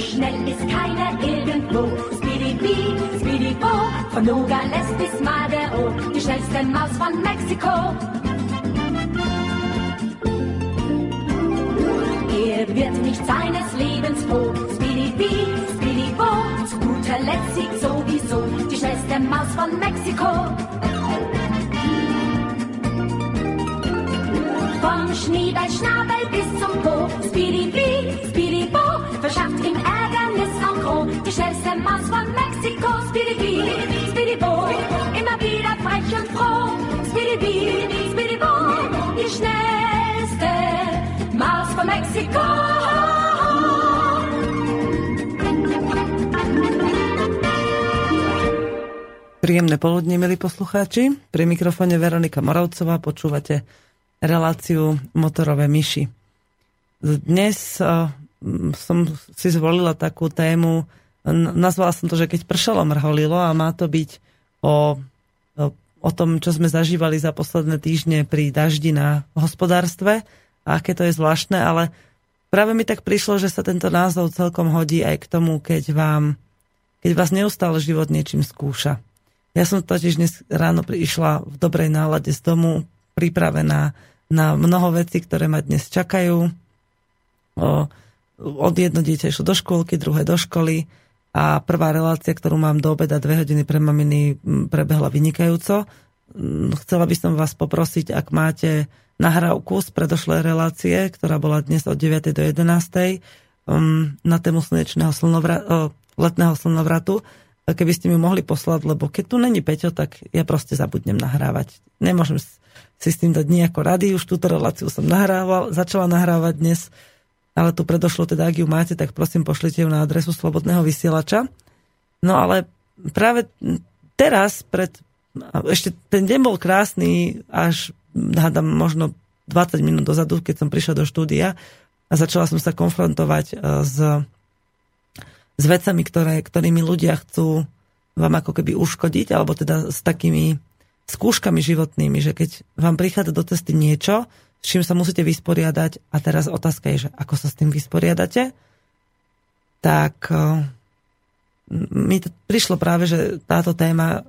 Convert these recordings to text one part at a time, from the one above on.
schnell ist keiner irgendwo. Speedy Speedy Bo, von Nogales bis Madero, die schnellste Maus von Mexiko. Er wird nicht seines Lebens froh. Speedy Speedy Bo, zu guter Letzt siegt sowieso die schnellste Maus von Mexiko. Vom Schneeballschnabel bis zum Po, Speedy Bee, Speedy Bo, verschafft ihm schnellste Maus von Mexiko, Speedy Bee, Speedy Bo, immer wieder frech und froh. Speedy Bee, Speedy Bo, die schnellste Maus von Mexiko. Príjemné poludne, milí poslucháči. Pri mikrofóne Veronika Moravcová počúvate reláciu Motorové myši. Dnes uh, som si zvolila takú tému, nazvala som to, že keď pršalo mrholilo a má to byť o, o tom, čo sme zažívali za posledné týždne pri daždi na hospodárstve a aké to je zvláštne, ale práve mi tak prišlo, že sa tento názov celkom hodí aj k tomu, keď vám keď vás neustále život niečím skúša. Ja som totiž dnes ráno prišla v dobrej nálade z domu, pripravená na mnoho vecí, ktoré ma dnes čakajú. O, od jedno dieťa išlo do škôlky, druhé do školy a prvá relácia, ktorú mám do obeda dve hodiny pre maminy, prebehla vynikajúco. Chcela by som vás poprosiť, ak máte nahrávku z predošlej relácie, ktorá bola dnes od 9. do 11. Um, na tému slnečného slnovra- letného slnovratu, keby ste mi mohli poslať, lebo keď tu není Peťo, tak ja proste zabudnem nahrávať. Nemôžem si s tým dať nejako rady. Už túto reláciu som nahrával, začala nahrávať dnes, ale tu predošlo teda, ak ju máte, tak prosím pošlite ju na adresu Slobodného vysielača. No ale práve teraz, pred, ešte ten deň bol krásny, až hádam možno 20 minút dozadu, keď som prišiel do štúdia a začala som sa konfrontovať e, s, s vecami, ktoré, ktorými ľudia chcú vám ako keby uškodiť, alebo teda s takými skúškami životnými, že keď vám prichádza do cesty niečo, s čím sa musíte vysporiadať a teraz otázka je, že ako sa s tým vysporiadate, tak eh, mi to prišlo práve, že táto téma,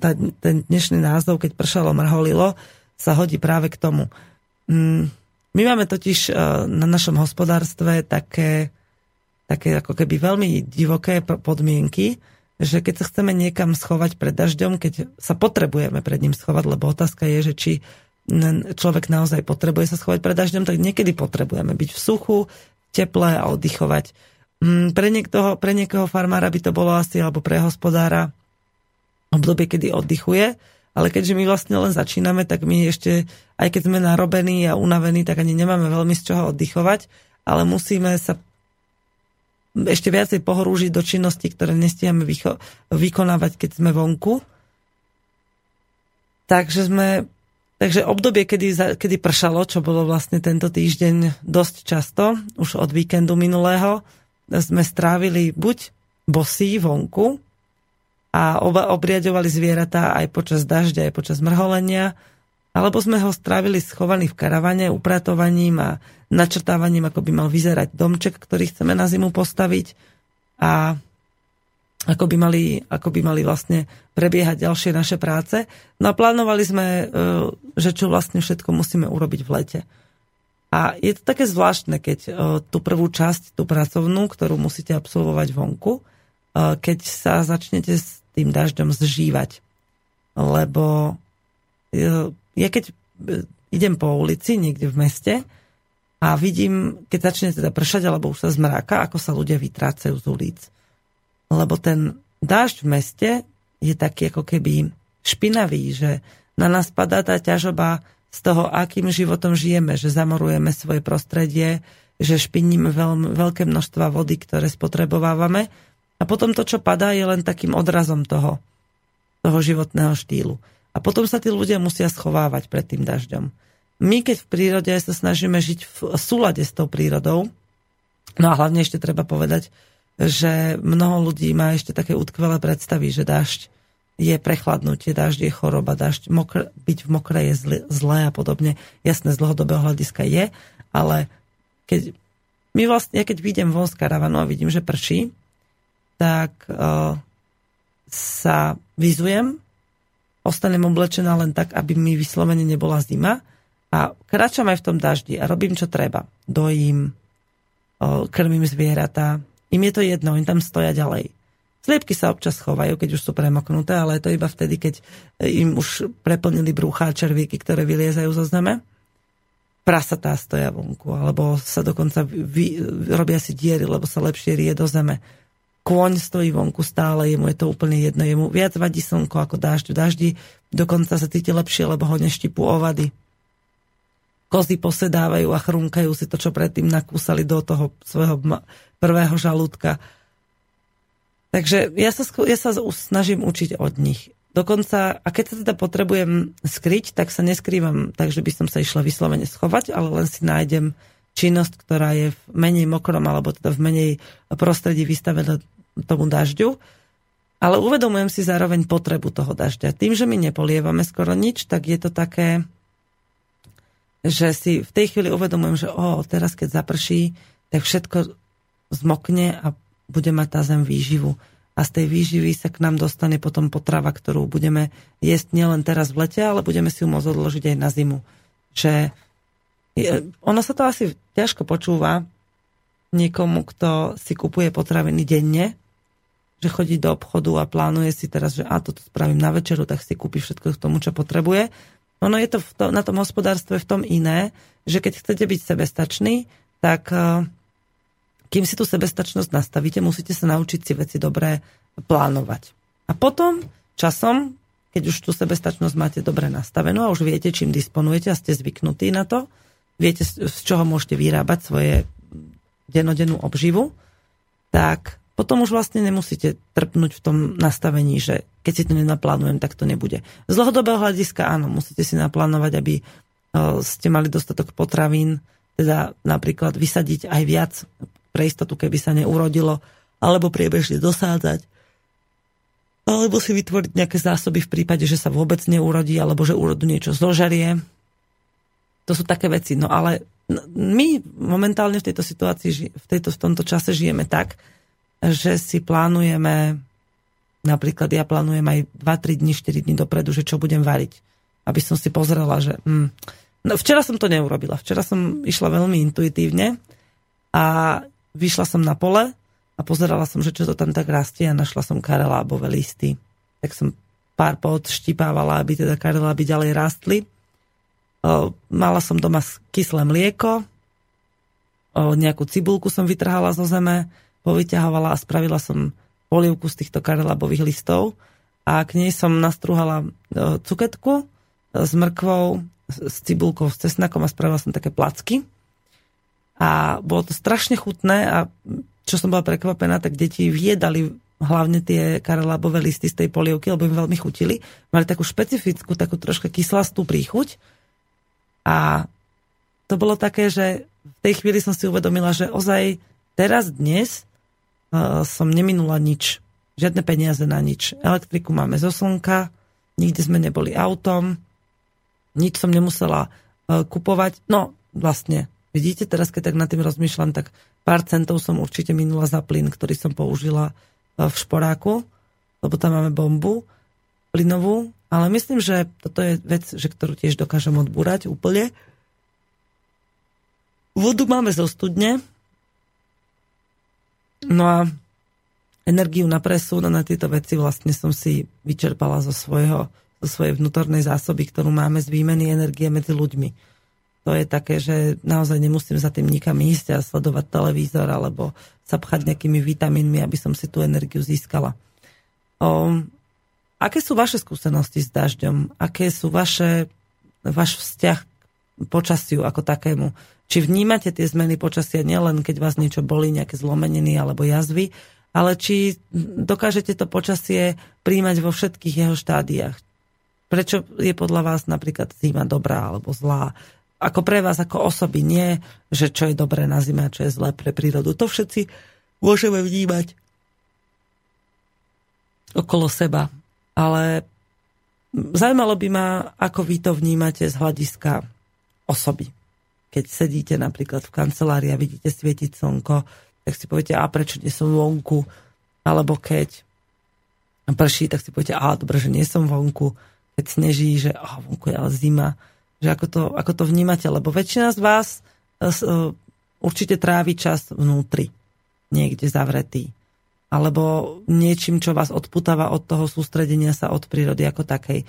tá, ten dnešný názov, keď pršalo, mrholilo, sa hodí práve k tomu. Mm, my máme totiž eh, na našom hospodárstve také, také ako keby veľmi divoké podmienky, že keď sa chceme niekam schovať pred dažďom, keď sa potrebujeme pred ním schovať, lebo otázka je, že či človek naozaj potrebuje sa schovať pred dažďom, tak niekedy potrebujeme byť v suchu, teple a oddychovať. Mm, pre, niektoho, pre niekoho farmára by to bolo asi, alebo pre hospodára obdobie, kedy oddychuje, ale keďže my vlastne len začíname, tak my ešte, aj keď sme narobení a unavení, tak ani nemáme veľmi z čoho oddychovať, ale musíme sa ešte viacej pohorúžiť do činnosti, ktoré nestiame vycho- vykonávať, keď sme vonku. Takže sme Takže obdobie, kedy, kedy pršalo, čo bolo vlastne tento týždeň dosť často, už od víkendu minulého, sme strávili buď bosí vonku a obriadovali zvieratá aj počas dažďa, aj počas mrholenia, alebo sme ho strávili schovaný v karavane upratovaním a načrtávaním, ako by mal vyzerať domček, ktorý chceme na zimu postaviť. A ako by mali, ako by mali vlastne prebiehať ďalšie naše práce. No a plánovali sme, e, že čo vlastne všetko musíme urobiť v lete. A je to také zvláštne, keď e, tú prvú časť, tú pracovnú, ktorú musíte absolvovať vonku, e, keď sa začnete s tým dažďom zžívať. Lebo ja keď idem po ulici niekde v meste a vidím, keď začne teda pršať alebo už sa zmráka, ako sa ľudia vytrácajú z ulic. Lebo ten dážď v meste je taký ako keby špinavý, že na nás padá tá ťažoba z toho, akým životom žijeme, že zamorujeme svoje prostredie, že špiníme veľ, veľké množstva vody, ktoré spotrebovávame a potom to, čo padá, je len takým odrazom toho, toho životného štýlu. A potom sa tí ľudia musia schovávať pred tým dažďom. My, keď v prírode sa snažíme žiť v súlade s tou prírodou, no a hlavne ešte treba povedať, že mnoho ľudí má ešte také utkvelé predstavy, že dažď je prechladnutie, dažď je choroba, dažď mokr, byť v mokrej je zle, zlé a podobne. Jasné, z dlhodobého hľadiska je, ale keď my vlastne, ja keď vidím von z karavanu a vidím, že prší, tak uh, sa vyzujem, ostanem oblečená len tak, aby mi vyslovene nebola zima a kráčam aj v tom daždi a robím, čo treba. Dojím, uh, krmím zvieratá, im je to jedno, im tam stoja ďalej. Sliepky sa občas chovajú, keď už sú premoknuté, ale je to iba vtedy, keď im už preplnili brúcha červíky, ktoré vyliezajú zo zeme prasatá stoja vonku, alebo sa dokonca vy, robia si diery, lebo sa lepšie rie do zeme. Kôň stojí vonku stále, jemu je to úplne jedno, jemu viac vadí slnko ako dážď. V daždi dokonca sa cíti lepšie, lebo ho neštipú ovady. Kozy posedávajú a chrúnkajú si to, čo predtým nakúsali do toho svojho prvého žalúdka. Takže ja sa, ja sa snažím učiť od nich. Dokonca, a keď sa teda potrebujem skryť, tak sa neskrývam tak, že by som sa išla vyslovene schovať, ale len si nájdem činnosť, ktorá je v menej mokrom alebo teda v menej prostredí vystavená tomu dažďu. Ale uvedomujem si zároveň potrebu toho dažďa. Tým, že my nepolievame skoro nič, tak je to také, že si v tej chvíli uvedomujem, že o, teraz keď zaprší, tak všetko zmokne a bude mať tá zem výživu a z tej výživy sa k nám dostane potom potrava, ktorú budeme jesť nielen teraz v lete, ale budeme si ju môcť odložiť aj na zimu. Že ono sa to asi ťažko počúva niekomu, kto si kupuje potraviny denne, že chodí do obchodu a plánuje si teraz, že a toto spravím na večeru, tak si kúpi všetko k tomu, čo potrebuje. Ono je to, to na tom hospodárstve v tom iné, že keď chcete byť sebestačný, tak kým si tú sebestačnosť nastavíte, musíte sa naučiť si veci dobre plánovať. A potom časom, keď už tú sebestačnosť máte dobre nastavenú a už viete, čím disponujete a ste zvyknutí na to, viete, z čoho môžete vyrábať svoje denodennú obživu, tak potom už vlastne nemusíte trpnúť v tom nastavení, že keď si to nenaplánujem, tak to nebude. Z dlhodobého hľadiska áno, musíte si naplánovať, aby ste mali dostatok potravín, teda napríklad vysadiť aj viac pre istotu, keby sa neurodilo, alebo priebežne dosádzať, alebo si vytvoriť nejaké zásoby v prípade, že sa vôbec neurodí, alebo že úrodu niečo zožerie. To sú také veci. No ale my momentálne v tejto situácii, v, tejto, v tomto čase žijeme tak, že si plánujeme, napríklad ja plánujem aj 2-3 dní, 4 dní dopredu, že čo budem variť. Aby som si pozrela, že... Hm, no včera som to neurobila. Včera som išla veľmi intuitívne a vyšla som na pole a pozerala som, že čo to tam tak rastie a našla som karelábové listy. Tak som pár pod štipávala, aby teda kareláby ďalej rastli. O, mala som doma kyslé mlieko, o, nejakú cibulku som vytrhala zo zeme, povyťahovala a spravila som polievku z týchto karelábových listov a k nej som nastruhala cuketku s mrkvou, s cibulkou, s cesnakom a spravila som také placky a bolo to strašne chutné a čo som bola prekvapená, tak deti viedali hlavne tie karelabové listy z tej polievky, lebo im veľmi chutili. Mali takú špecifickú, takú troška kyslastú príchuť. A to bolo také, že v tej chvíli som si uvedomila, že ozaj teraz, dnes som neminula nič. Žiadne peniaze na nič. Elektriku máme zo slnka, nikde sme neboli autom, nič som nemusela uh, kupovať. No, vlastne Vidíte, teraz keď tak nad tým rozmýšľam, tak pár centov som určite minula za plyn, ktorý som použila e, v šporáku, lebo tam máme bombu plynovú, ale myslím, že toto je vec, že ktorú tiež dokážem odbúrať úplne. Vodu máme zo studne, no a energiu na presun a na tieto veci vlastne som si vyčerpala zo, svojho, zo svojej vnútornej zásoby, ktorú máme z výmeny energie medzi ľuďmi to je také, že naozaj nemusím za tým nikam ísť a sledovať televízor alebo sa pchať nejakými vitamínmi, aby som si tú energiu získala. O, aké sú vaše skúsenosti s dažďom? Aké sú vaše, váš vzťah počasiu ako takému? Či vnímate tie zmeny počasia nielen, keď vás niečo boli, nejaké zlomeniny alebo jazvy, ale či dokážete to počasie príjmať vo všetkých jeho štádiách? Prečo je podľa vás napríklad zima dobrá alebo zlá? ako pre vás, ako osoby, nie, že čo je dobré na zime a čo je zlé pre prírodu. To všetci môžeme vnímať okolo seba. Ale zaujímalo by ma, ako vy to vnímate z hľadiska osoby. keď sedíte napríklad v kancelárii a vidíte svietiť slnko, tak si poviete, a prečo nie som vonku? Alebo keď prší, tak si poviete, a dobre, že nie som vonku. Keď sneží, že a, vonku je ale zima. Že ako to, ako to vnímate, lebo väčšina z vás uh, určite trávi čas vnútri, niekde zavretý. Alebo niečím, čo vás odputáva od toho sústredenia sa od prírody ako takej.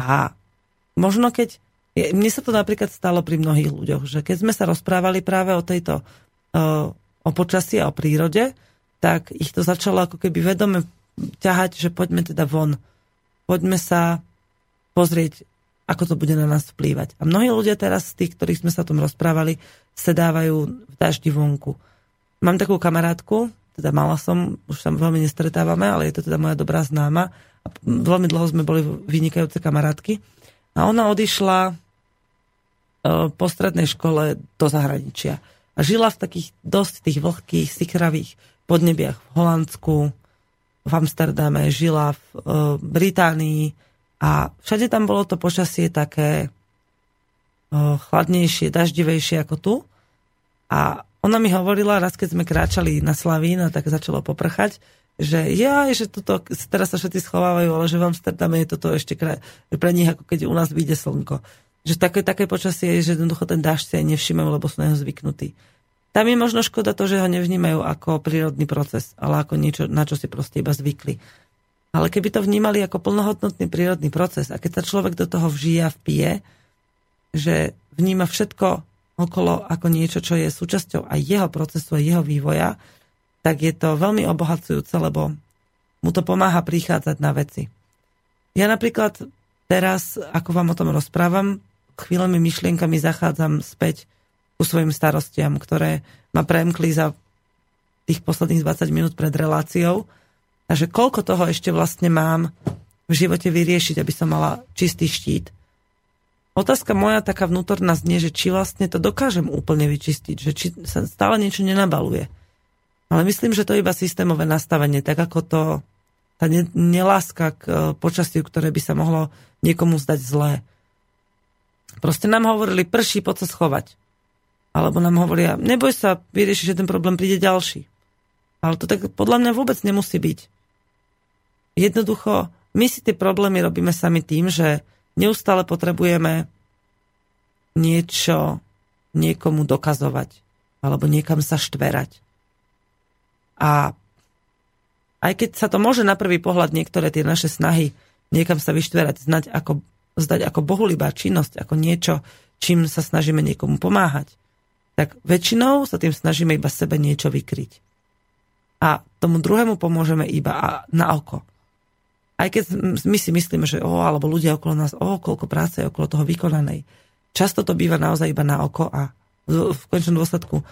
A možno keď mne sa to napríklad stalo pri mnohých ľuďoch, že keď sme sa rozprávali práve o tejto, o počasí a o prírode, tak ich to začalo ako keby vedome ťahať, že poďme teda von. Poďme sa pozrieť, ako to bude na nás vplývať. A mnohí ľudia teraz z tých, ktorých sme sa o tom rozprávali, sedávajú v daždi vonku. Mám takú kamarátku, teda mala som, už sa veľmi nestretávame, ale je to teda moja dobrá známa. A veľmi dlho sme boli vynikajúce kamarátky. A ona odišla po strednej škole do zahraničia. A žila v takých dosť tých vlhkých, sikravých podnebiach v Holandsku, v Amsterdame, žila v e, Británii a všade tam bolo to počasie také e, chladnejšie, daždivejšie ako tu. A ona mi hovorila, raz keď sme kráčali na Slavín a tak začalo poprchať, že ja, že toto, teraz sa všetci schovávajú, ale že v Amsterdame je toto ešte kraj, pre nich ako keď u nás vyjde slnko že také, také počasie je, že jednoducho ten dážď si aj nevšimajú, lebo sú na neho zvyknutí. Tam je možno škoda to, že ho nevnímajú ako prírodný proces, ale ako niečo, na čo si proste iba zvykli. Ale keby to vnímali ako plnohodnotný prírodný proces a keď sa človek do toho vžije a vpije, že vníma všetko okolo ako niečo, čo je súčasťou aj jeho procesu, aj jeho vývoja, tak je to veľmi obohacujúce, lebo mu to pomáha prichádzať na veci. Ja napríklad teraz, ako vám o tom rozprávam, chvíľami myšlienkami zachádzam späť ku svojim starostiam, ktoré ma premkli za tých posledných 20 minút pred reláciou a že koľko toho ešte vlastne mám v živote vyriešiť, aby som mala čistý štít. Otázka moja taká vnútorná znie, že či vlastne to dokážem úplne vyčistiť, že či sa stále niečo nenabaluje. Ale myslím, že to je iba systémové nastavenie, tak ako to tá neláska k e, počasiu, ktoré by sa mohlo niekomu zdať zlé. Proste nám hovorili, prší, poď sa schovať. Alebo nám hovoria, neboj sa, vyriešiš, že ten problém príde ďalší. Ale to tak podľa mňa vôbec nemusí byť. Jednoducho, my si tie problémy robíme sami tým, že neustále potrebujeme niečo niekomu dokazovať alebo niekam sa štverať. A aj keď sa to môže na prvý pohľad niektoré tie naše snahy niekam sa vyštverať, znať ako zdať ako bohulibá činnosť, ako niečo, čím sa snažíme niekomu pomáhať, tak väčšinou sa tým snažíme iba sebe niečo vykryť. A tomu druhému pomôžeme iba na oko. Aj keď my si myslíme, že o, alebo ľudia okolo nás, o, koľko práce je okolo toho vykonanej. Často to býva naozaj iba na oko a v končnom dôsledku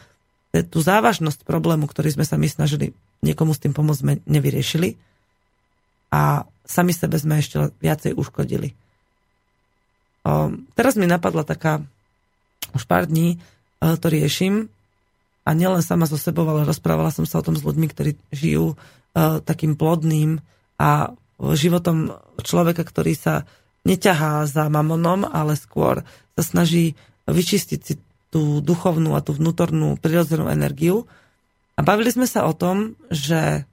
tú závažnosť problému, ktorý sme sa my snažili niekomu s tým pomôcť, sme nevyriešili a sami sebe sme ešte viacej uškodili. Teraz mi napadla taká, už pár dní e, to riešim a nielen sama so sebou, ale rozprávala som sa o tom s ľuďmi, ktorí žijú e, takým plodným a životom človeka, ktorý sa neťahá za mamonom, ale skôr sa snaží vyčistiť si tú duchovnú a tú vnútornú prirodzenú energiu. A bavili sme sa o tom, že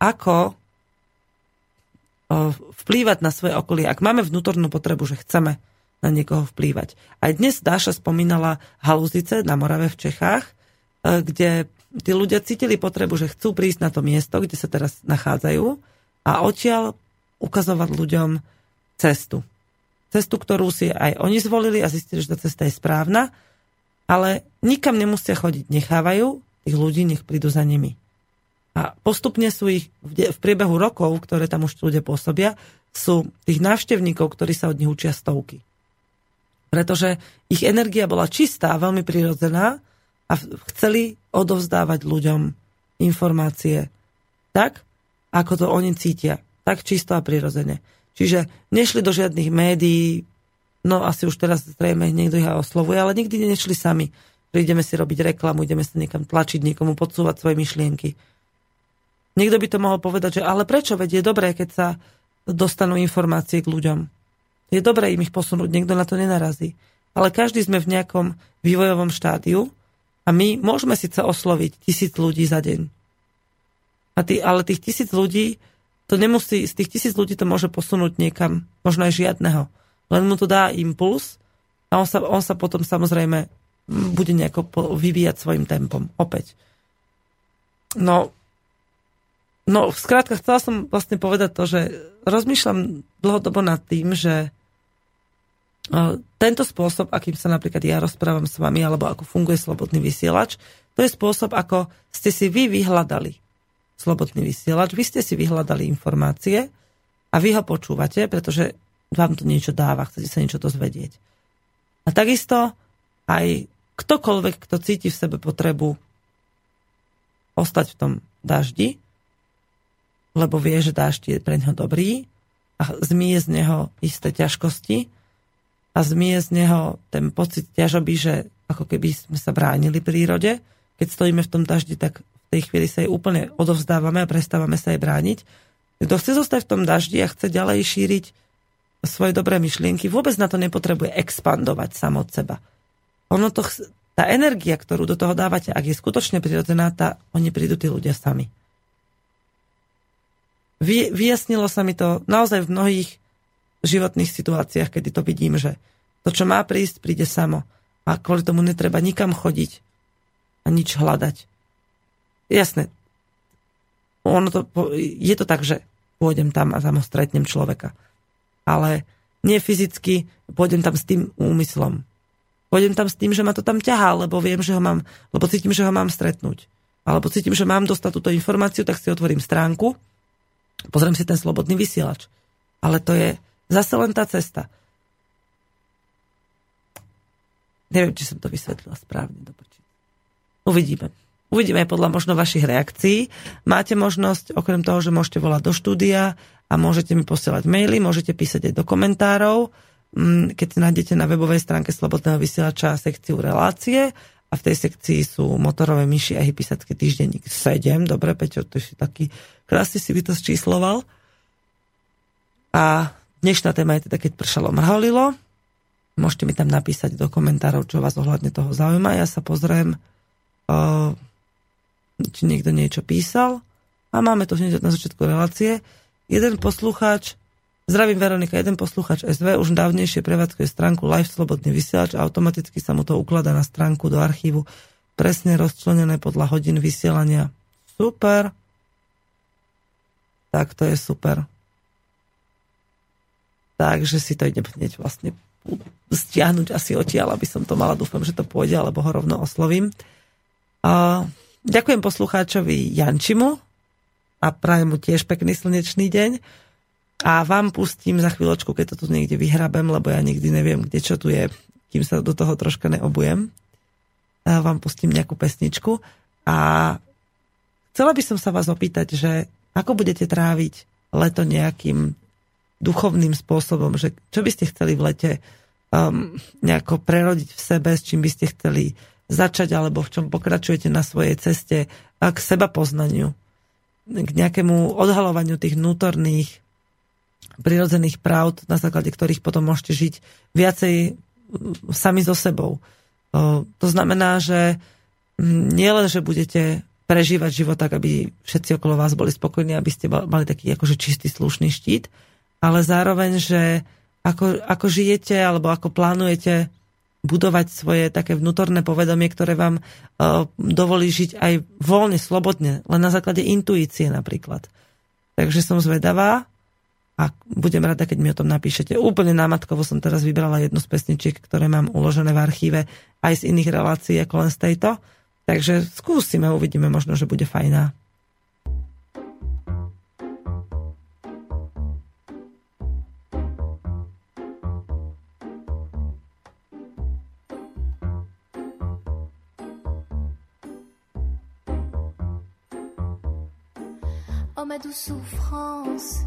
ako vplývať na svoje okolie, ak máme vnútornú potrebu, že chceme na niekoho vplývať. Aj dnes Dáša spomínala Halúzice na Morave v Čechách, e, kde tí ľudia cítili potrebu, že chcú prísť na to miesto, kde sa teraz nachádzajú a odtiaľ ukazovať ľuďom cestu. Cestu, ktorú si aj oni zvolili a zistili, že tá cesta je správna, ale nikam nemusia chodiť. Nechávajú tých ľudí, nech prídu za nimi. A postupne sú ich v priebehu rokov, ktoré tam už ľudia pôsobia, sú tých návštevníkov, ktorí sa od nich učia stovky. Pretože ich energia bola čistá, veľmi prirodzená a chceli odovzdávať ľuďom informácie tak, ako to oni cítia. Tak čisto a prirodzene. Čiže nešli do žiadnych médií, no asi už teraz zrejme niekto ich oslovuje, ale nikdy nešli sami. Prídeme si robiť reklamu, ideme sa niekam tlačiť, niekomu podsúvať svoje myšlienky Niekto by to mohol povedať, že ale prečo, veď je dobré, keď sa dostanú informácie k ľuďom. Je dobré im ich posunúť, niekto na to nenarazí. ale každý sme v nejakom vývojovom štádiu a my môžeme síce osloviť tisíc ľudí za deň. A tý, ale tých tisíc ľudí, to nemusí, z tých tisíc ľudí to môže posunúť niekam, možno aj žiadneho. Len mu to dá impuls a on sa, on sa potom samozrejme bude nejako vyvíjať svojim tempom. Opäť. No, no, skrátka, chcela som vlastne povedať to, že rozmýšľam dlhodobo nad tým, že tento spôsob, akým sa napríklad ja rozprávam s vami, alebo ako funguje slobodný vysielač, to je spôsob, ako ste si vy vyhľadali slobodný vysielač, vy ste si vyhľadali informácie a vy ho počúvate, pretože vám to niečo dáva, chcete sa niečo dozvedieť. A takisto aj ktokoľvek, kto cíti v sebe potrebu ostať v tom daždi, lebo vie, že dážď je pre neho dobrý a zmije z neho isté ťažkosti, a zmije z neho ten pocit ťažoby, že ako keby sme sa bránili prírode. Keď stojíme v tom daždi, tak v tej chvíli sa jej úplne odovzdávame a prestávame sa jej brániť. Kto chce zostať v tom daždi a chce ďalej šíriť svoje dobré myšlienky, vôbec na to nepotrebuje expandovať sam od seba. Ono to, tá energia, ktorú do toho dávate, ak je skutočne prirodzená, tá, oni prídu tí ľudia sami. Vy, vyjasnilo sa mi to naozaj v mnohých životných situáciách, kedy to vidím, že to, čo má prísť, príde samo. A kvôli tomu netreba nikam chodiť a nič hľadať. Jasné. Ono to, je to tak, že pôjdem tam a tam stretnem človeka. Ale nie fyzicky, pôjdem tam s tým úmyslom. Pôjdem tam s tým, že ma to tam ťahá, lebo viem, že ho mám, lebo cítim, že ho mám stretnúť. Alebo cítim, že mám dostať túto informáciu, tak si otvorím stránku, pozriem si ten slobodný vysielač. Ale to je Zase len tá cesta. Neviem, či som to vysvetlila správne. Uvidíme. Uvidíme aj podľa možno vašich reakcií. Máte možnosť, okrem toho, že môžete volať do štúdia a môžete mi posielať maily, môžete písať aj do komentárov, mm, keď nájdete na webovej stránke Slobodného vysielača sekciu relácie a v tej sekcii sú motorové myši a hypisacký týždenník 7. Dobre, Peťo, to je taký krásny si by to sčísloval. A Dnešná téma je teda, keď pršalo, mrholilo. Môžete mi tam napísať do komentárov, čo vás ohľadne toho zaujíma. Ja sa pozriem, či niekto niečo písal. A máme to hneď na začiatku relácie. Jeden poslucháč, zdravím Veronika, jeden poslucháč SV už dávnejšie prevádzkuje stránku Live Slobodný vysielač a automaticky sa mu to ukladá na stránku do archívu presne rozčlenené podľa hodín vysielania. Super. Tak to je super. Takže si to idem hneď vlastne stiahnuť asi odtiaľ, aby som to mala. Dúfam, že to pôjde, alebo ho rovno oslovím. A ďakujem poslucháčovi Jančimu a prajem mu tiež pekný slnečný deň. A vám pustím za chvíľočku, keď to tu niekde vyhrabem, lebo ja nikdy neviem, kde čo tu je, kým sa do toho troška neobujem. A vám pustím nejakú pesničku. A chcela by som sa vás opýtať, že ako budete tráviť leto nejakým duchovným spôsobom, že čo by ste chceli v lete um, nejako prerodiť v sebe, s čím by ste chceli začať, alebo v čom pokračujete na svojej ceste a k seba poznaniu, k nejakému odhalovaniu tých vnútorných prirodzených pravd, na základe ktorých potom môžete žiť viacej um, sami so sebou. To znamená, že mm, nielen, že budete prežívať život tak, aby všetci okolo vás boli spokojní, aby ste mali taký akože čistý, slušný štít, ale zároveň, že ako, ako žijete alebo ako plánujete budovať svoje také vnútorné povedomie, ktoré vám uh, dovolí žiť aj voľne, slobodne, len na základe intuície napríklad. Takže som zvedavá a budem rada, keď mi o tom napíšete. Úplne námatkovo som teraz vybrala jednu z pesničiek, ktoré mám uložené v archíve aj z iných relácií ako len z tejto. Takže skúsime, uvidíme, možno, že bude fajná. ma douce souffrance,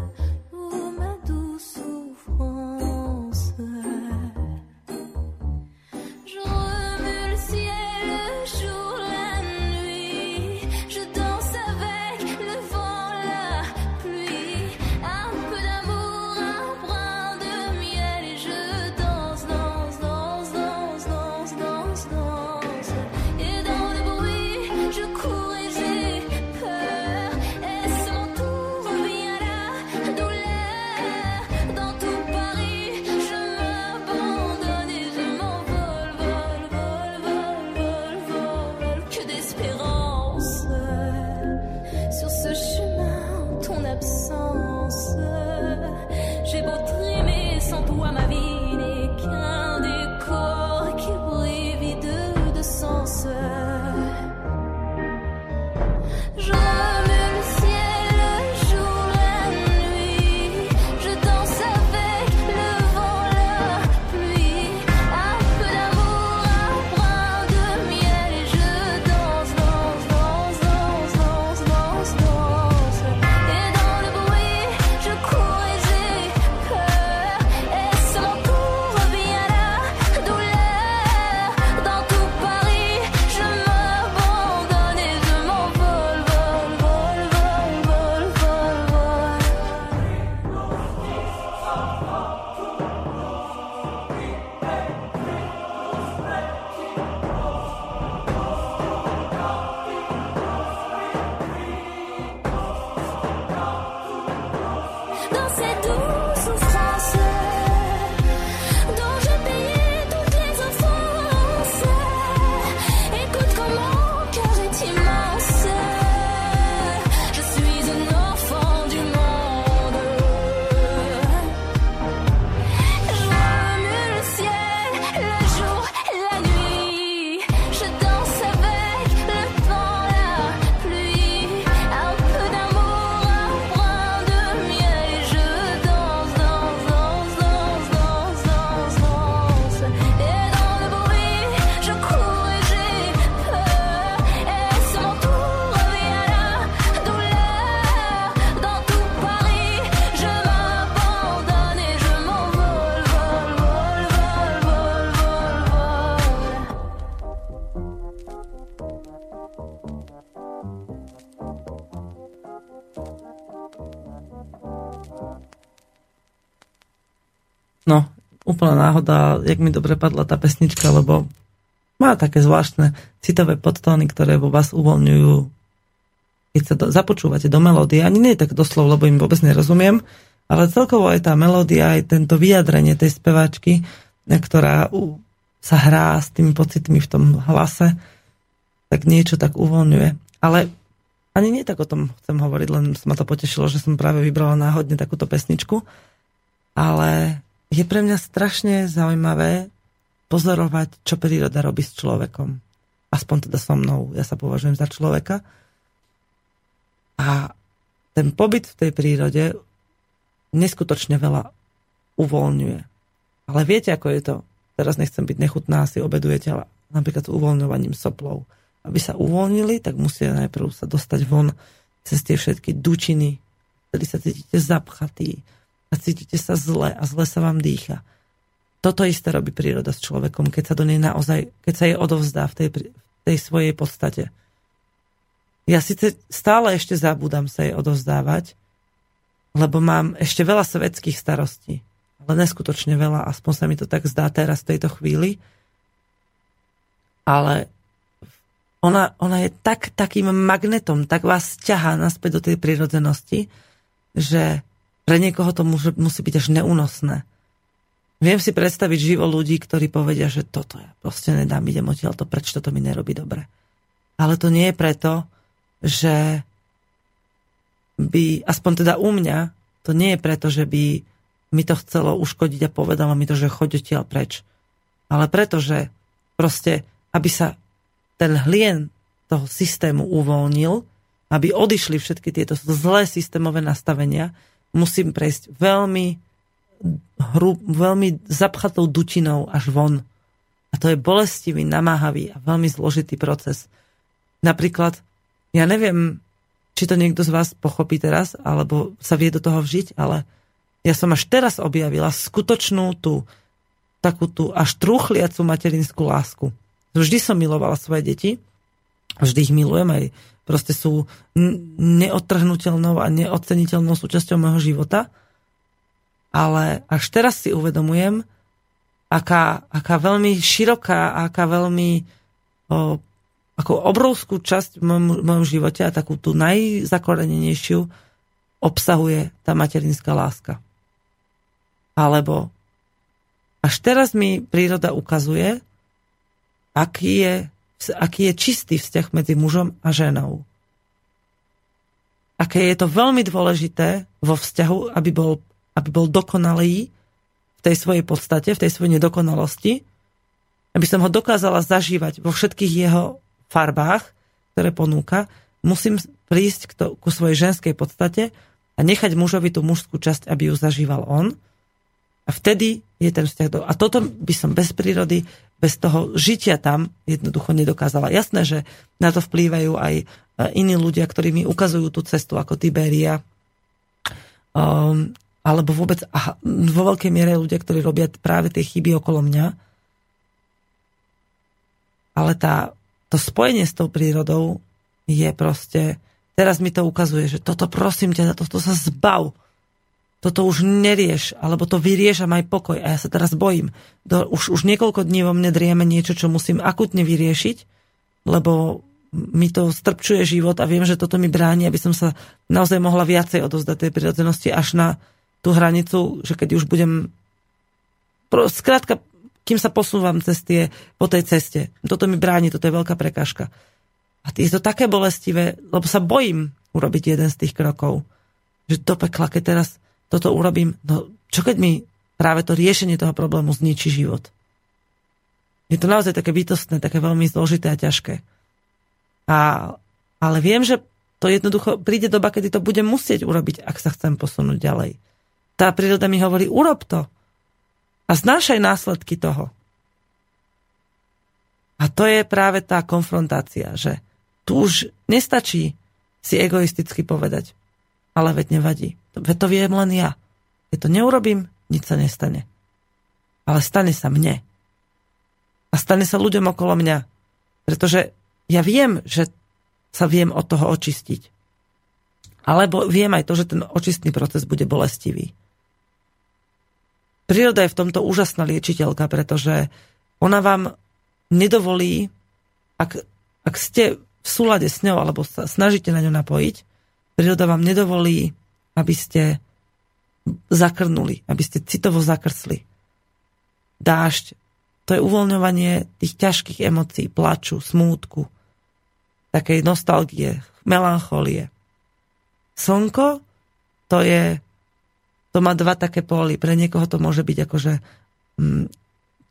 Úplná náhoda, jak mi dobre padla tá pesnička, lebo má také zvláštne citové podtóny, ktoré vo vás uvoľňujú, keď sa do, započúvate do melódie. Ani nie je tak doslov, lebo im vôbec nerozumiem, ale celkovo aj tá melódia, aj tento vyjadrenie tej speváčky, ktorá sa hrá s tými pocitmi v tom hlase, tak niečo tak uvoľňuje. Ale ani nie tak o tom chcem hovoriť, len ma to potešilo, že som práve vybrala náhodne takúto pesničku. Ale je pre mňa strašne zaujímavé pozorovať, čo príroda robí s človekom. Aspoň teda so mnou. Ja sa považujem za človeka. A ten pobyt v tej prírode neskutočne veľa uvoľňuje. Ale viete, ako je to? Teraz nechcem byť nechutná, si obedujete, ale napríklad s uvoľňovaním soplov. Aby sa uvoľnili, tak musia najprv sa dostať von cez tie všetky dučiny, vtedy sa cítite zapchatí, a cítite sa zle a zle sa vám dýcha. Toto isté robí príroda s človekom, keď sa do nej naozaj, keď sa jej odovzdá v tej, v tej svojej podstate. Ja síce stále ešte zabúdam sa jej odovzdávať, lebo mám ešte veľa svetských starostí. Ale neskutočne veľa, aspoň sa mi to tak zdá teraz v tejto chvíli. Ale ona, ona je tak, takým magnetom, tak vás ťahá naspäť do tej prírodzenosti, že pre niekoho to musí, musí byť až neúnosné. Viem si predstaviť živo ľudí, ktorí povedia, že toto ja proste nedám, idem odtiaľ to preč, toto mi nerobí dobre. Ale to nie je preto, že by, aspoň teda u mňa, to nie je preto, že by mi to chcelo uškodiť a povedalo mi to, že choď odtiaľ preč. Ale preto, že proste, aby sa ten hlien toho systému uvoľnil, aby odišli všetky tieto zlé systémové nastavenia, musím prejsť veľmi hru, veľmi zapchatou dutinou až von. A to je bolestivý, namáhavý a veľmi zložitý proces. Napríklad, ja neviem, či to niekto z vás pochopí teraz, alebo sa vie do toho vžiť, ale ja som až teraz objavila skutočnú tú takú tú až trúchliacu materinskú lásku. Vždy som milovala svoje deti, vždy ich milujem aj proste sú neodtrhnutelnou a neoceniteľnou súčasťou môjho života. Ale až teraz si uvedomujem, aká, aká veľmi široká, aká veľmi o, ako obrovskú časť v mojom, v živote a takú tú najzakorenenejšiu obsahuje tá materinská láska. Alebo až teraz mi príroda ukazuje, aký je aký je čistý vzťah medzi mužom a ženou. Aké je to veľmi dôležité vo vzťahu, aby bol, aby bol dokonalý v tej svojej podstate, v tej svojej nedokonalosti, aby som ho dokázala zažívať vo všetkých jeho farbách, ktoré ponúka, musím prísť k to, ku svojej ženskej podstate a nechať mužovi tú mužskú časť, aby ju zažíval on. A vtedy je ten vzťah do... A toto by som bez prírody, bez toho žitia tam jednoducho nedokázala. Jasné, že na to vplývajú aj e, iní ľudia, ktorí mi ukazujú tú cestu ako Tiberia, um, alebo vôbec aha, vo veľkej miere ľudia, ktorí robia práve tie chyby okolo mňa. Ale tá, to spojenie s tou prírodou je proste... Teraz mi to ukazuje, že toto prosím ťa, toto sa zbav. Toto už nerieš, alebo to vyrieš a maj pokoj. A ja sa teraz bojím. Do, už, už niekoľko dní vo mne drieme niečo, čo musím akutne vyriešiť, lebo mi to strpčuje život a viem, že toto mi bráni, aby som sa naozaj mohla viacej odozdať tej prirodzenosti až na tú hranicu, že keď už budem... Skrátka, kým sa posúvam cez tie, po tej ceste. Toto mi bráni, toto je veľká prekážka. A je to také bolestivé, lebo sa bojím urobiť jeden z tých krokov. Že do pekla, keď teraz toto urobím, no čo keď mi práve to riešenie toho problému zničí život? Je to naozaj také bytostné, také veľmi zložité a ťažké. A, ale viem, že to jednoducho príde doba, kedy to budem musieť urobiť, ak sa chcem posunúť ďalej. Tá príroda mi hovorí, urob to. A znášaj následky toho. A to je práve tá konfrontácia, že tu už nestačí si egoisticky povedať, ale veď nevadí. Veď to viem len ja. Keď to neurobím, nič sa nestane. Ale stane sa mne. A stane sa ľuďom okolo mňa. Pretože ja viem, že sa viem od toho očistiť. Alebo viem aj to, že ten očistný proces bude bolestivý. Príroda je v tomto úžasná liečiteľka, pretože ona vám nedovolí, ak, ak ste v súlade s ňou alebo sa snažíte na ňu napojiť, príroda vám nedovolí, aby ste zakrnuli, aby ste citovo zakrsli. Dážď, to je uvoľňovanie tých ťažkých emócií, plaču, smútku, takej nostalgie, melancholie. Slnko to je, to má dva také póly. Pre niekoho to môže byť akože mm,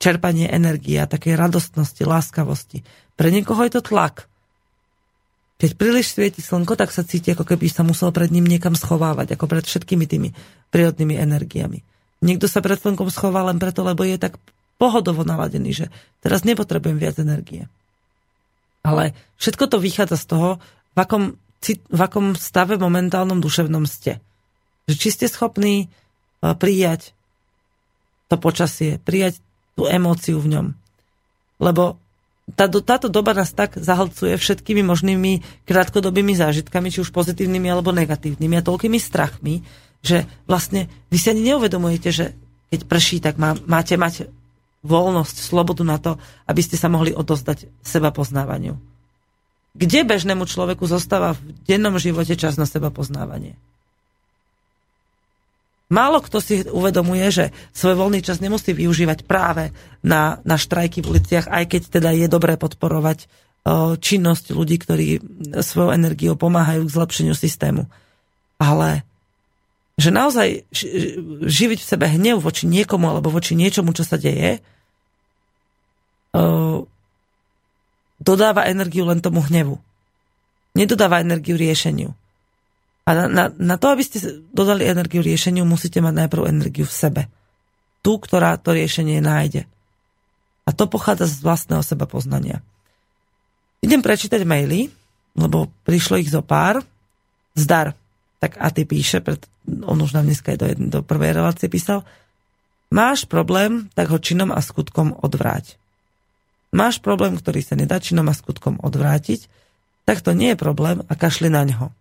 čerpanie energie a takej radostnosti, láskavosti. Pre niekoho je to tlak. Keď príliš svieti slnko, tak sa cíti, ako keby sa musel pred ním niekam schovávať, ako pred všetkými tými prírodnými energiami. Niekto sa pred slnkom schová len preto, lebo je tak pohodovo naladený, že teraz nepotrebujem viac energie. Ale všetko to vychádza z toho, v akom, v akom stave momentálnom duševnom ste. Že či ste schopní e, prijať to počasie, prijať tú emóciu v ňom. Lebo tá, táto doba nás tak zahlcuje všetkými možnými krátkodobými zážitkami, či už pozitívnymi alebo negatívnymi a toľkými strachmi, že vlastne vy si ani neuvedomujete, že keď prší, tak má, máte mať voľnosť, slobodu na to, aby ste sa mohli odozdať seba poznávaniu. Kde bežnému človeku zostáva v dennom živote čas na seba poznávanie? Málo kto si uvedomuje, že svoj voľný čas nemusí využívať práve na, na štrajky v uliciach, aj keď teda je dobré podporovať činnosť ľudí, ktorí svojou energiou pomáhajú k zlepšeniu systému. Ale že naozaj živiť v sebe hnev voči niekomu alebo voči niečomu, čo sa deje, dodáva energiu len tomu hnevu. Nedodáva energiu riešeniu. A na, na, na to, aby ste dodali energiu riešeniu, musíte mať najprv energiu v sebe. Tú, ktorá to riešenie nájde. A to pochádza z vlastného seba poznania. Idem prečítať maily, lebo prišlo ich zo pár. Zdar tak a ty píše, pred, on už nám dneska aj do, jedne, do prvej relácie písal, máš problém, tak ho činom a skutkom odvráť. Máš problém, ktorý sa nedá činom a skutkom odvrátiť, tak to nie je problém a kašli na ňo.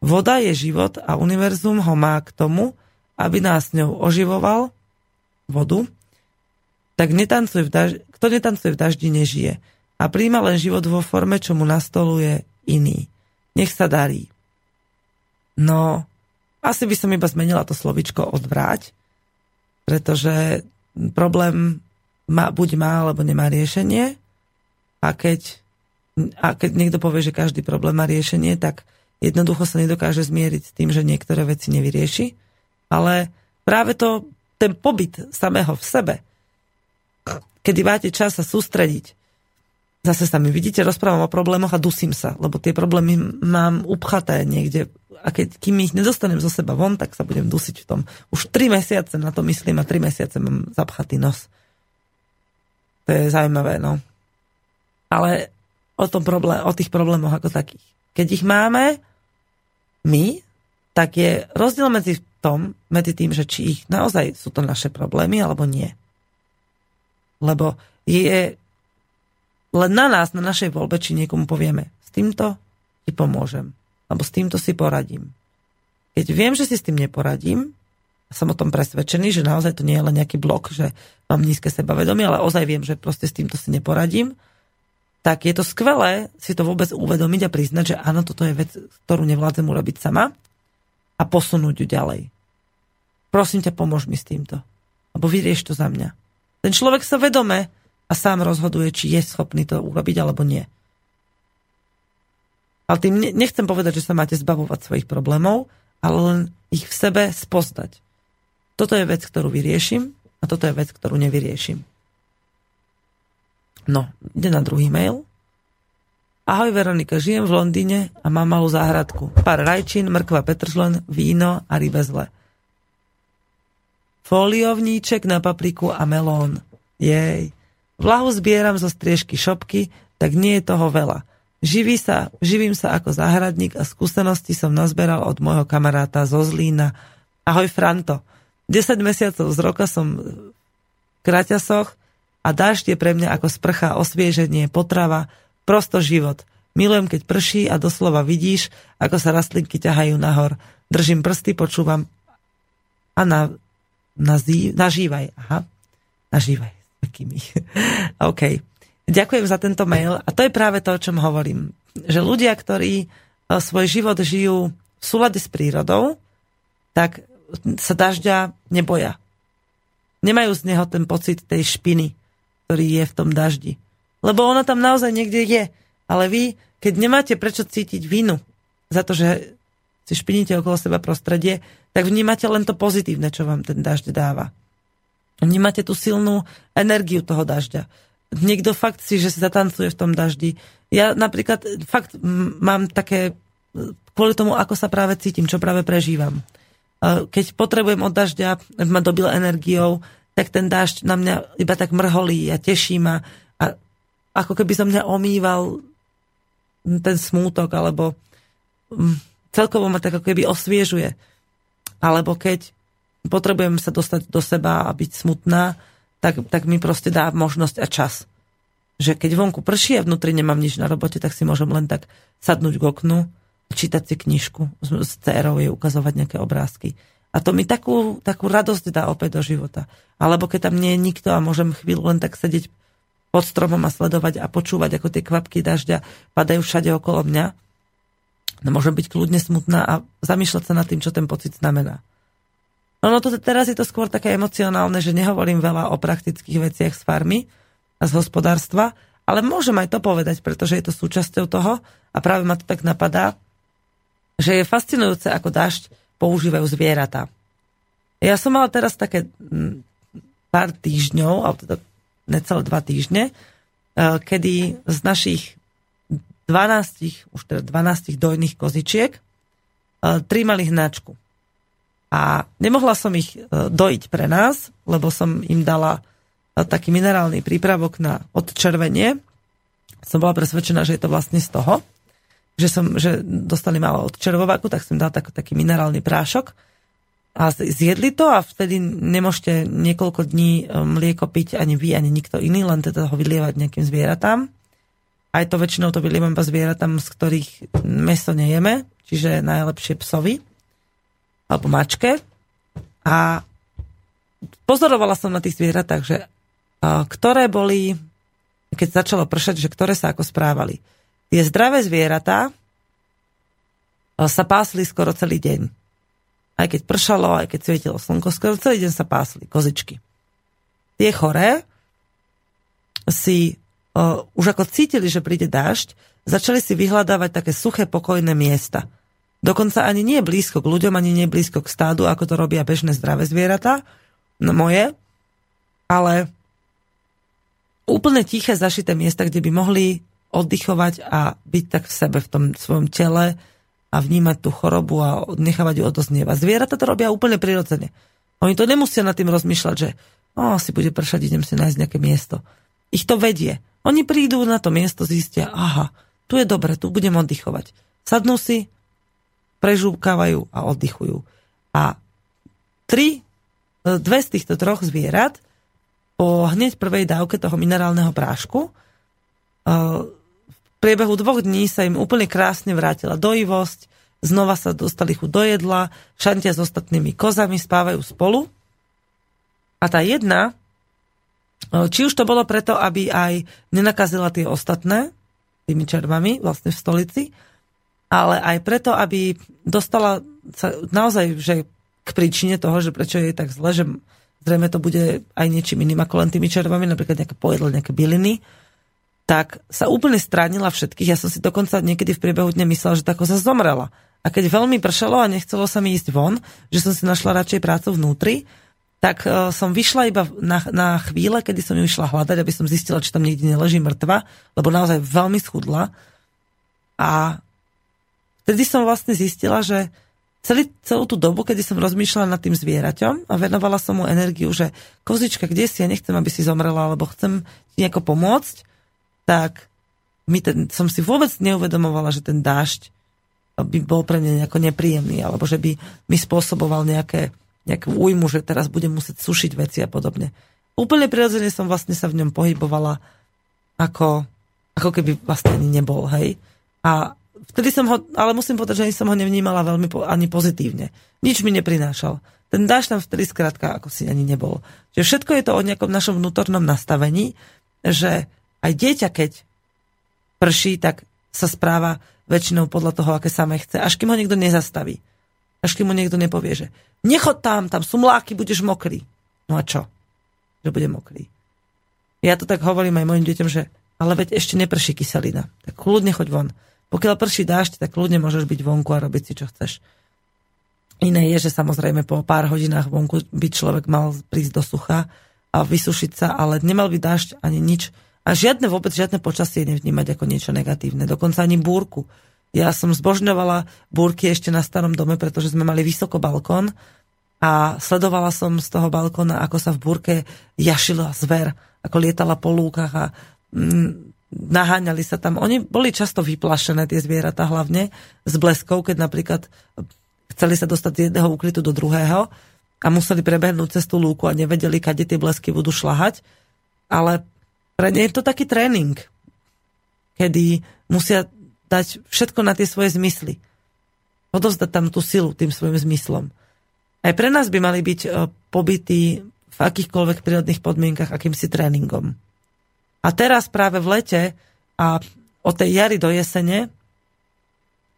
Voda je život a univerzum ho má k tomu, aby nás ňou oživoval vodu, tak netancuj v daždi, kto netancuje v daždi, nežije. A príjma len život vo forme, čo mu nastoluje iný. Nech sa darí. No, asi by som iba zmenila to slovičko odvráť, pretože problém má, buď má, alebo nemá riešenie. A keď, a keď niekto povie, že každý problém má riešenie, tak jednoducho sa nedokáže zmieriť s tým, že niektoré veci nevyrieši. Ale práve to, ten pobyt samého v sebe, kedy máte čas sa sústrediť zase sa mi vidíte, rozprávam o problémoch a dusím sa, lebo tie problémy mám upchaté niekde a keď, kým ich nedostanem zo seba von, tak sa budem dusiť v tom. Už tri mesiace na to myslím a tri mesiace mám zapchatý nos. To je zaujímavé, no. Ale o, tom problém, o tých problémoch ako takých. Keď ich máme my, tak je rozdiel medzi tom, medzi tým, že či ich naozaj sú to naše problémy, alebo nie. Lebo je len na nás, na našej voľbe, či niekomu povieme, s týmto ti pomôžem, alebo s týmto si poradím. Keď viem, že si s tým neporadím, som o tom presvedčený, že naozaj to nie je len nejaký blok, že mám nízke sebavedomie, ale ozaj viem, že proste s týmto si neporadím, tak je to skvelé si to vôbec uvedomiť a priznať, že áno, toto je vec, ktorú nevládzem urobiť sama a posunúť ju ďalej. Prosím ťa, pomôž mi s týmto. Alebo vyrieš to za mňa. Ten človek sa vedome a sám rozhoduje, či je schopný to urobiť alebo nie. Ale tým nechcem povedať, že sa máte zbavovať svojich problémov, ale len ich v sebe spoznať. Toto je vec, ktorú vyriešim a toto je vec, ktorú nevyriešim. No, ide na druhý mail. Ahoj Veronika, žijem v Londýne a mám malú záhradku. Pár rajčín, mrkva petržlen, víno a rybezle. Foliovníček na papriku a melón. Jej. Vlahu zbieram zo striežky šopky, tak nie je toho veľa. Živí sa, živím sa ako záhradník a skúsenosti som nazberal od môjho kamaráta zo Zlína. Ahoj Franto. 10 mesiacov z roka som v kraťasoch a dážď je pre mňa ako sprcha, osvieženie, potrava, prosto život. Milujem, keď prší a doslova vidíš, ako sa rastlinky ťahajú nahor. Držím prsty, počúvam a na, nazí, nažívaj. Aha, nažívaj takými. OK. Ďakujem za tento mail. A to je práve to, o čom hovorím. Že ľudia, ktorí e, svoj život žijú v súlade s prírodou, tak sa dažďa neboja. Nemajú z neho ten pocit tej špiny, ktorý je v tom daždi. Lebo ona tam naozaj niekde je. Ale vy, keď nemáte prečo cítiť vinu za to, že si špiníte okolo seba prostredie, tak vnímate len to pozitívne, čo vám ten dažď dáva. Vnímate tú silnú energiu toho dažďa. Niekto fakt si, že sa zatancuje v tom daždi. Ja napríklad fakt mám také, kvôli tomu, ako sa práve cítim, čo práve prežívam. Keď potrebujem od dažďa, ma dobil energiou, tak ten dážď na mňa iba tak mrholí a teší ma. A ako keby som mňa omýval ten smútok, alebo celkovo ma tak ako keby osviežuje. Alebo keď potrebujem sa dostať do seba a byť smutná, tak, tak mi proste dá možnosť a čas. Že keď vonku prší a vnútri nemám nič na robote, tak si môžem len tak sadnúť k oknu, čítať si knižku s, s dcerou, jej ukazovať nejaké obrázky. A to mi takú, takú radosť dá opäť do života. Alebo keď tam nie je nikto a môžem chvíľu len tak sedieť pod stromom a sledovať a počúvať, ako tie kvapky dažďa padajú všade okolo mňa, no môžem byť kľudne smutná a zamýšľať sa nad tým, čo ten pocit znamená. No, no to teraz je to skôr také emocionálne, že nehovorím veľa o praktických veciach z farmy a z hospodárstva, ale môžem aj to povedať, pretože je to súčasťou toho a práve ma to tak napadá, že je fascinujúce, ako dážď používajú zvieratá. Ja som mala teraz také mm, pár týždňov, alebo teda necelé dva týždne, eh, kedy z našich 12, už teda 12 dojných kozičiek, eh, tri mali hnačku. A nemohla som ich e, dojiť pre nás, lebo som im dala taký minerálny prípravok na odčervenie. Som bola presvedčená, že je to vlastne z toho, že, som, že dostali málo od červovaku, tak som dala tak, taký minerálny prášok. A zjedli to a vtedy nemôžete niekoľko dní e, mlieko piť ani vy, ani nikto iný, len teda ho vylievať nejakým zvieratám. Aj to väčšinou to vylievam iba zvieratám, z ktorých meso nejeme, čiže najlepšie psovi alebo mačke a pozorovala som na tých zvieratách, že ktoré boli, keď začalo pršať, že ktoré sa ako správali. Tie zdravé zvieratá sa pásli skoro celý deň. Aj keď pršalo, aj keď svietilo slnko, skoro celý deň sa pásli, kozičky. Tie choré si uh, už ako cítili, že príde dážď, začali si vyhľadávať také suché, pokojné miesta – Dokonca ani nie blízko k ľuďom, ani nie blízko k stádu, ako to robia bežné zdravé zvieratá, no moje, ale úplne tiché zašité miesta, kde by mohli oddychovať a byť tak v sebe, v tom svojom tele a vnímať tú chorobu a nechávať ju odoznievať. Zvieratá to robia úplne prirodzene. Oni to nemusia nad tým rozmýšľať, že o, si bude pršať, idem si nájsť nejaké miesto. Ich to vedie. Oni prídu na to miesto, zistia, aha, tu je dobre, tu budem oddychovať. Sadnú si, prežúvkávajú a oddychujú. A tri, e, dve z týchto troch zvierat po hneď prvej dávke toho minerálneho prášku e, priebehu dvoch dní sa im úplne krásne vrátila dojivosť, znova sa dostali chuť do jedla, šantia s ostatnými kozami, spávajú spolu. A tá jedna, či už to bolo preto, aby aj nenakazila tie ostatné, tými červami vlastne v stolici, ale aj preto, aby dostala sa naozaj že k príčine toho, že prečo je tak zle, že zrejme to bude aj niečím iným ako len tými červami, napríklad nejaké pojedlo, nejaké byliny, tak sa úplne stránila všetkých. Ja som si dokonca niekedy v priebehu dňa myslela, že tá koza zomrela. A keď veľmi pršalo a nechcelo sa mi ísť von, že som si našla radšej prácu vnútri, tak uh, som vyšla iba na, na chvíle, kedy som ju išla hľadať, aby som zistila, či tam niekde neleží mŕtva, lebo naozaj veľmi schudla. A vtedy som vlastne zistila, že celý, celú tú dobu, kedy som rozmýšľala nad tým zvieraťom a venovala som mu energiu, že kozička, kde si, ja nechcem, aby si zomrela, alebo chcem ti nejako pomôcť, tak my ten, som si vôbec neuvedomovala, že ten dážď by bol pre mňa nejako nepríjemný, alebo že by mi spôsoboval nejaké, nejakú újmu, že teraz budem musieť sušiť veci a podobne. Úplne prirodzene som vlastne sa v ňom pohybovala ako, ako keby vlastne ani nebol, hej. A vtedy som ho, ale musím povedať, že ani som ho nevnímala veľmi po, ani pozitívne. Nič mi neprinášal. Ten dáš tam vtedy skrátka ako si ani nebol. Čiže všetko je to o nejakom našom vnútornom nastavení, že aj dieťa, keď prší, tak sa správa väčšinou podľa toho, aké samé chce, až kým ho niekto nezastaví. Až kým mu niekto nepovie, že nechod tam, tam sú mláky, budeš mokrý. No a čo? Že bude mokrý. Ja to tak hovorím aj mojim deťom, že ale veď ešte neprší kyselina. Tak kľudne choď von. Pokiaľ prší dážď, tak kľudne môžeš byť vonku a robiť si, čo chceš. Iné je, že samozrejme po pár hodinách vonku by človek mal prísť do sucha a vysušiť sa, ale nemal by dážď ani nič, a žiadne vôbec, žiadne počasie nevnímať ako niečo negatívne. Dokonca ani búrku. Ja som zbožňovala búrky ešte na starom dome, pretože sme mali vysoko balkón a sledovala som z toho balkóna, ako sa v búrke jašila zver, ako lietala po lúkach a mm, naháňali sa tam. Oni boli často vyplašené, tie zvieratá hlavne, s bleskou, keď napríklad chceli sa dostať z jedného úkrytu do druhého a museli prebehnúť cez tú lúku a nevedeli, kade tie blesky budú šlahať. Ale pre je to taký tréning, kedy musia dať všetko na tie svoje zmysly. Odovzdať tam tú silu tým svojim zmyslom. Aj pre nás by mali byť e, pobytí v akýchkoľvek prírodných podmienkach akýmsi tréningom. A teraz práve v lete a od tej jary do jesene,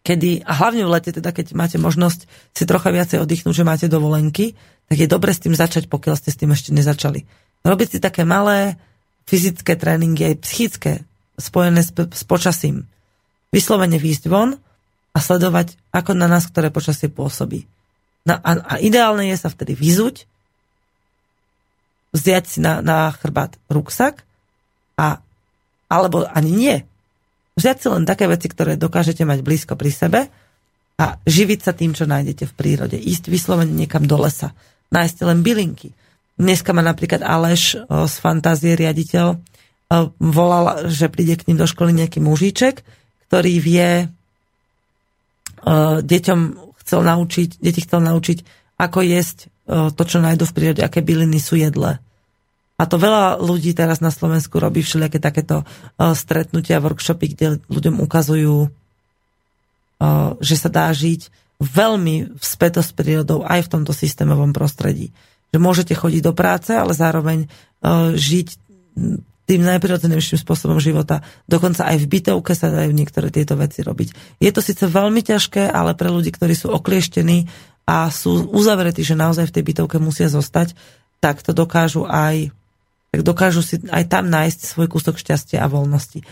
kedy, a hlavne v lete, teda keď máte možnosť si trocha viacej oddychnúť, že máte dovolenky, tak je dobre s tým začať, pokiaľ ste s tým ešte nezačali. Robiť si také malé, fyzické tréningy, aj psychické, spojené s, s počasím. Vyslovene výjsť von a sledovať, ako na nás ktoré počasie pôsobí. Na, a, a ideálne je sa vtedy vyzuť, vziať si na, na chrbát ruksak a, alebo ani nie. Vziať si len také veci, ktoré dokážete mať blízko pri sebe a živiť sa tým, čo nájdete v prírode. Ísť vyslovene niekam do lesa. Nájsť len bylinky Dneska ma napríklad Aleš z fantázie riaditeľ volal, že príde k ním do školy nejaký mužíček, ktorý vie deťom chcel naučiť, deti chcel naučiť, ako jesť to, čo nájdu v prírode, aké byliny sú jedle. A to veľa ľudí teraz na Slovensku robí všelijaké takéto stretnutia, workshopy, kde ľuďom ukazujú, že sa dá žiť veľmi späto s prírodou aj v tomto systémovom prostredí že môžete chodiť do práce, ale zároveň uh, žiť tým najprirodzenejším spôsobom života. Dokonca aj v bytovke sa dajú niektoré tieto veci robiť. Je to síce veľmi ťažké, ale pre ľudí, ktorí sú oklieštení a sú uzavretí, že naozaj v tej bytovke musia zostať, tak to dokážu aj tak dokážu si aj tam nájsť svoj kúsok šťastia a voľnosti.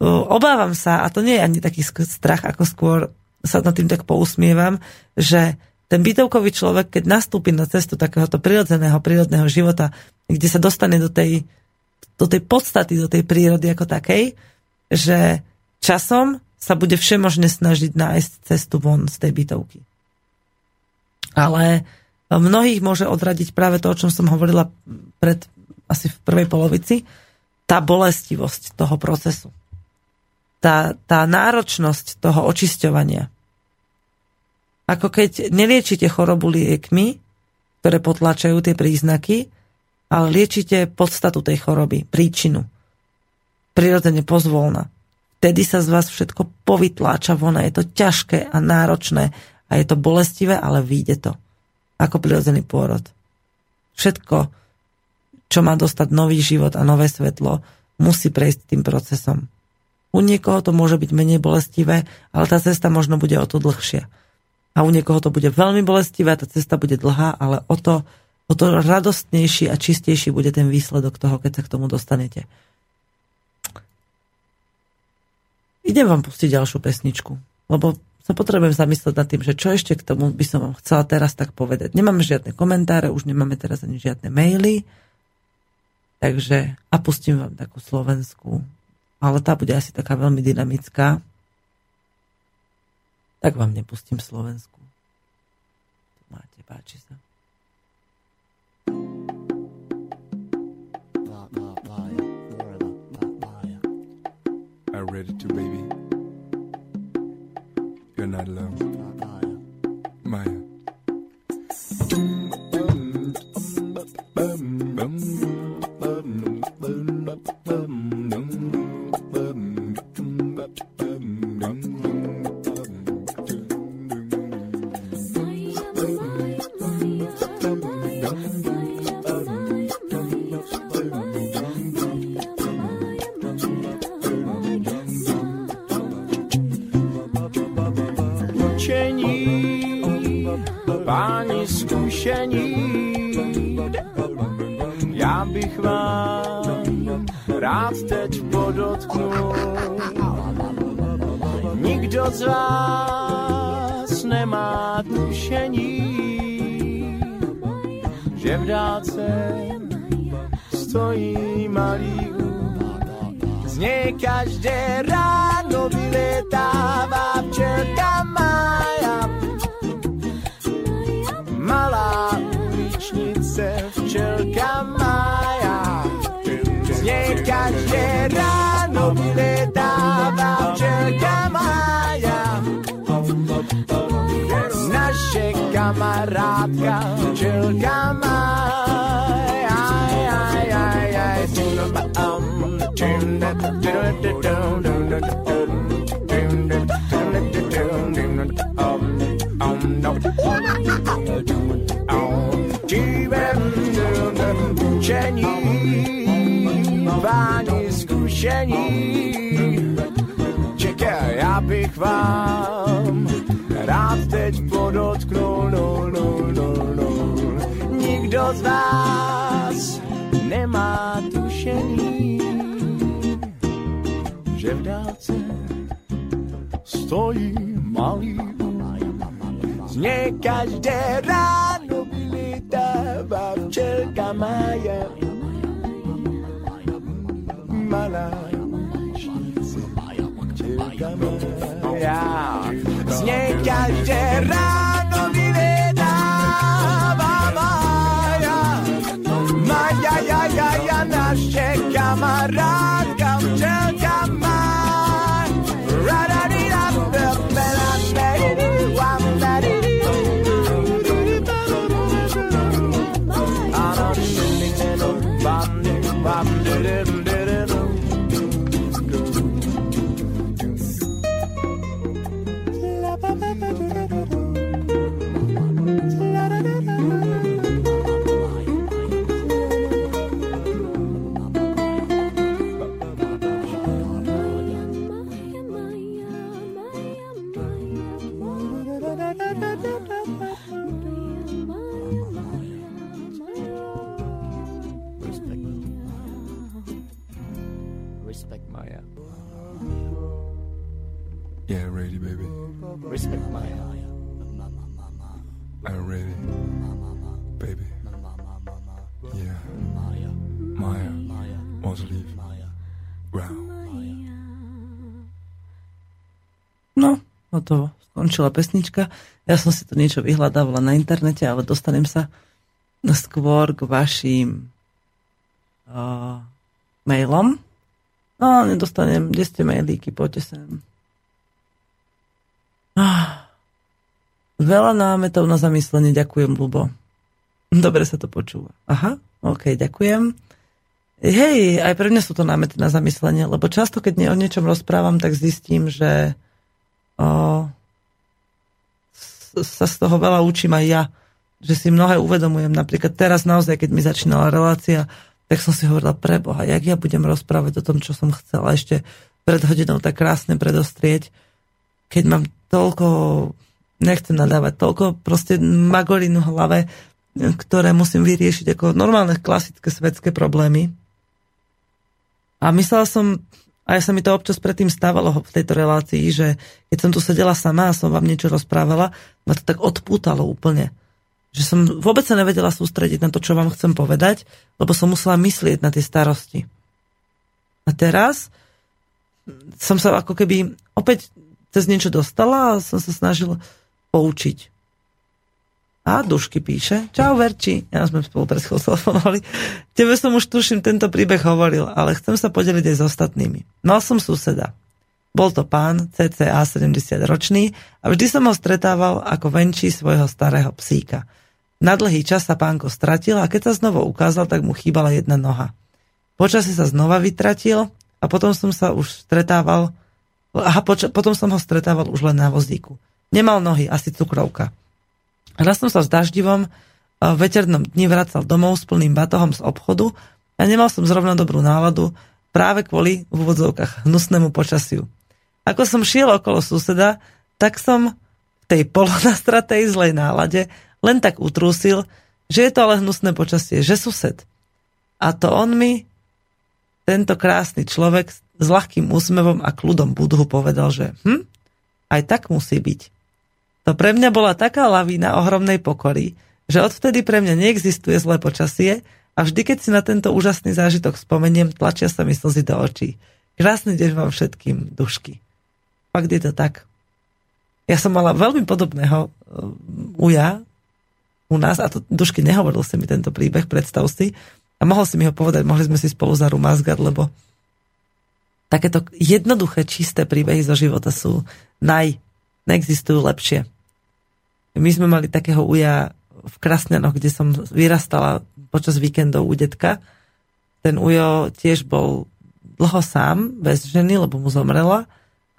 Obávam sa, a to nie je ani taký strach, ako skôr sa nad tým tak pousmievam, že ten bytovkový človek, keď nastúpi na cestu takéhoto prirodzeného, prírodného života, kde sa dostane do tej do tej podstaty, do tej prírody ako takej, že časom sa bude všemožne snažiť nájsť cestu von z tej bytovky. Ale mnohých môže odradiť práve to, o čom som hovorila pred asi v prvej polovici, tá bolestivosť toho procesu. Tá, tá náročnosť toho očisťovania. Ako keď neliečite chorobu liekmi, ktoré potlačajú tie príznaky, ale liečite podstatu tej choroby, príčinu. Prirodzene pozvolna vtedy sa z vás všetko povytláča von je to ťažké a náročné a je to bolestivé, ale vyjde to. Ako prirodzený pôrod. Všetko, čo má dostať nový život a nové svetlo, musí prejsť tým procesom. U niekoho to môže byť menej bolestivé, ale tá cesta možno bude o to dlhšia. A u niekoho to bude veľmi bolestivé, tá cesta bude dlhá, ale o to, o to radostnejší a čistejší bude ten výsledok toho, keď sa k tomu dostanete. idem vám pustiť ďalšiu pesničku, lebo sa potrebujem zamyslieť nad tým, že čo ešte k tomu by som vám chcela teraz tak povedať. Nemáme žiadne komentáre, už nemáme teraz ani žiadne maily, takže a pustím vám takú slovenskú, ale tá bude asi taká veľmi dynamická. Tak vám nepustím Slovensku. Máte, páči sa. are ready to, baby. You're not alone. Maya. Z vás nemá tušení, že v dálce stojí malý Z nej každé ráno vyletáva včelka uličnice včelka Maja. Z nej každé ráno vyletáva včelka kamarádka, včelka má. Aj, páni zkušení, čekaj, já bych vám rád teď podotknul, no, no, no, no. Nikdo z vás nemá tušení, že v dálce stojí malý z nej každé ráno vylítává včelka Maja. Malá včelka Maja. Z nej každé ráno vyvedáva Maja. Maja, ja, ja, ja, naše kamarádka, včelka Maja. Hotovo. Skončila pesnička. Ja som si to niečo vyhľadávala na internete, ale dostanem sa skôr k vašim uh, mailom. No, nedostanem, kde ste mailíky, poďte sem. Ah, veľa námetov na zamyslenie, ďakujem, Lubo. Dobre sa to počúva. Aha, OK, ďakujem. Hej, aj pre mňa sú to námety na zamyslenie, lebo často, keď o niečom rozprávam, tak zistím, že sa z toho veľa učím aj ja, že si mnohé uvedomujem. Napríklad teraz naozaj, keď mi začínala relácia, tak som si hovorila, preboha, jak ja budem rozprávať o tom, čo som chcela ešte pred hodinou tak krásne predostrieť, keď mám toľko, nechcem nadávať, toľko proste magorinu v hlave, ktoré musím vyriešiť ako normálne klasické svetské problémy. A myslela som, aj sa mi to občas predtým stávalo v tejto relácii, že keď som tu sedela sama a som vám niečo rozprávala, ma to tak odpútalo úplne. Že som vôbec sa nevedela sústrediť na to, čo vám chcem povedať, lebo som musela myslieť na tie starosti. A teraz som sa ako keby opäť cez niečo dostala a som sa snažil poučiť. A Dušky píše, čau Verči, ja sme spolu pred telefonovali. Tebe som už tuším tento príbeh hovoril, ale chcem sa podeliť aj s ostatnými. Mal som suseda. Bol to pán, cca 70 ročný a vždy som ho stretával ako venčí svojho starého psíka. Na dlhý čas sa pánko stratil a keď sa znovu ukázal, tak mu chýbala jedna noha. Počasie sa znova vytratil a potom som sa už stretával Aha, poč- potom som ho stretával už len na vozíku. Nemal nohy, asi cukrovka. Raz som sa daždivom v veternom dni vracal domov s plným batohom z obchodu a nemal som zrovna dobrú náladu práve kvôli v úvodzovkách hnusnému počasiu. Ako som šiel okolo suseda, tak som v tej polonastratej zlej nálade len tak utrúsil, že je to ale hnusné počasie, že sused. A to on mi, tento krásny človek s ľahkým úsmevom a kľudom budhu povedal, že hm, aj tak musí byť. To pre mňa bola taká lavína ohromnej pokory, že odvtedy pre mňa neexistuje zlé počasie a vždy, keď si na tento úžasný zážitok spomeniem, tlačia sa mi slzy do očí. Krásny deň vám všetkým, dušky. Fakt je to tak. Ja som mala veľmi podobného uja u nás, a to Dušky nehovoril si mi tento príbeh, predstav si, a mohol si mi ho povedať, mohli sme si spolu zarumazgať, lebo takéto jednoduché, čisté príbehy zo života sú naj, neexistujú lepšie. My sme mali takého uja v Krasňanoch, kde som vyrastala počas víkendov u detka. Ten ujo tiež bol dlho sám, bez ženy, lebo mu zomrela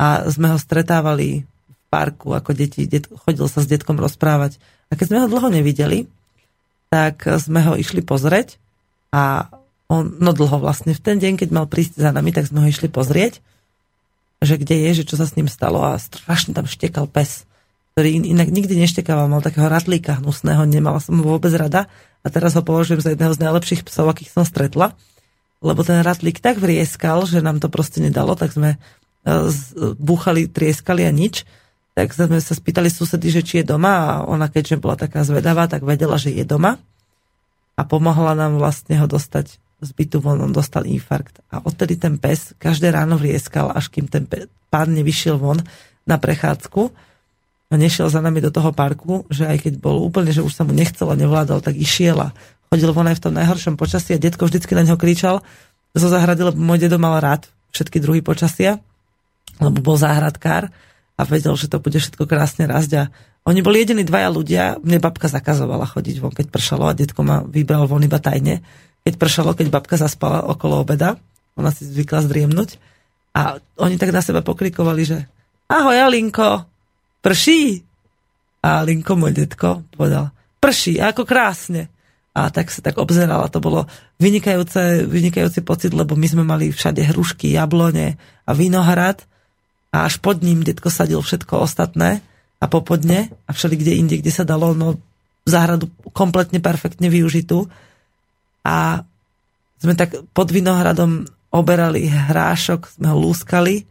a sme ho stretávali v parku ako deti, det, chodil sa s detkom rozprávať. A keď sme ho dlho nevideli, tak sme ho išli pozrieť a on, no dlho vlastne, v ten deň, keď mal prísť za nami, tak sme ho išli pozrieť že kde je, že čo sa s ním stalo a strašne tam štekal pes, ktorý inak nikdy neštekával, mal takého ratlíka hnusného, nemala som ho vôbec rada a teraz ho považujem za jedného z najlepších psov, akých som stretla, lebo ten ratlík tak vrieskal, že nám to proste nedalo, tak sme e, búchali, trieskali a nič, tak sme sa spýtali susedy, že či je doma a ona keďže bola taká zvedavá, tak vedela, že je doma a pomohla nám vlastne ho dostať z bytu von, on dostal infarkt. A odtedy ten pes každé ráno vrieskal, až kým ten pán nevyšiel von na prechádzku a nešiel za nami do toho parku, že aj keď bol úplne, že už sa mu nechcel a nevládal, tak išiel a chodil von aj v tom najhoršom počasí a detko vždycky na neho kričal zo zahrady, lebo môj dedo mal rád všetky druhy počasia, lebo bol záhradkár a vedel, že to bude všetko krásne rásť a oni boli jediní dvaja ľudia, mne babka zakazovala chodiť von, keď pršalo a detko ma vybral von iba tajne. Keď pršalo, keď babka zaspala okolo obeda, ona si zvykla zdriemnúť. A oni tak na seba pokrikovali, že ahoj Alinko, prší. A Alinko, môj detko, povedal, prší, ako krásne. A tak sa tak obzerala, to bolo vynikajúce, vynikajúci pocit, lebo my sme mali všade hrušky, jablone a vinohrad a až pod ním detko sadil všetko ostatné a popodne a všeli kde inde, kde sa dalo, no záhradu kompletne perfektne využitú. A sme tak pod Vinohradom oberali hrášok, sme ho lúskali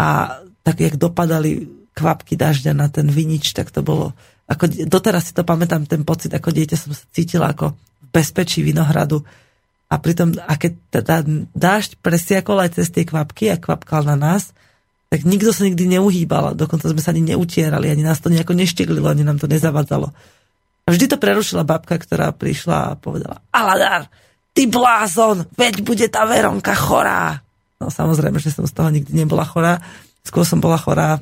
a tak, jak dopadali kvapky dažďa na ten vinič, tak to bolo, ako, doteraz si to pamätám, ten pocit, ako dieťa som sa cítila ako v bezpečí Vinohradu. A pritom, a teda dážď presiakol aj cez tie kvapky a kvapkal na nás, tak nikto sa nikdy neuhýbal. Dokonca sme sa ani neutierali, ani nás to nejako nešteglilo, ani nám to nezavadzalo. A vždy to prerušila babka, ktorá prišla a povedala Aladar, ty blázon, veď bude tá Veronka chorá. No samozrejme, že som z toho nikdy nebola chorá. Skôr som bola chorá,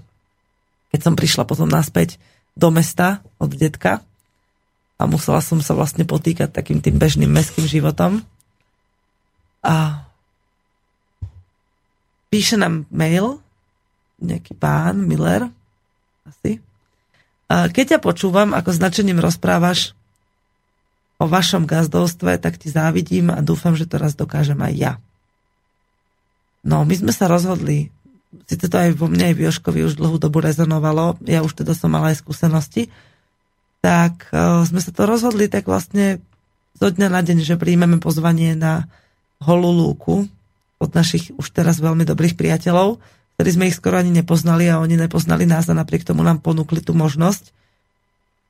keď som prišla potom naspäť do mesta od detka a musela som sa vlastne potýkať takým tým bežným mestským životom. A píše nám mail nejaký pán Miller asi. Keď ťa počúvam, ako značením rozprávaš o vašom gazdovstve, tak ti závidím a dúfam, že to raz dokážem aj ja. No, my sme sa rozhodli, síce to aj vo mne, aj v Joškovi už dlhú dobu rezonovalo, ja už teda som mala aj skúsenosti, tak uh, sme sa to rozhodli tak vlastne zo dňa na deň, že príjmeme pozvanie na holú lúku od našich už teraz veľmi dobrých priateľov, ktorí sme ich skoro ani nepoznali a oni nepoznali nás a napriek tomu nám ponúkli tú možnosť.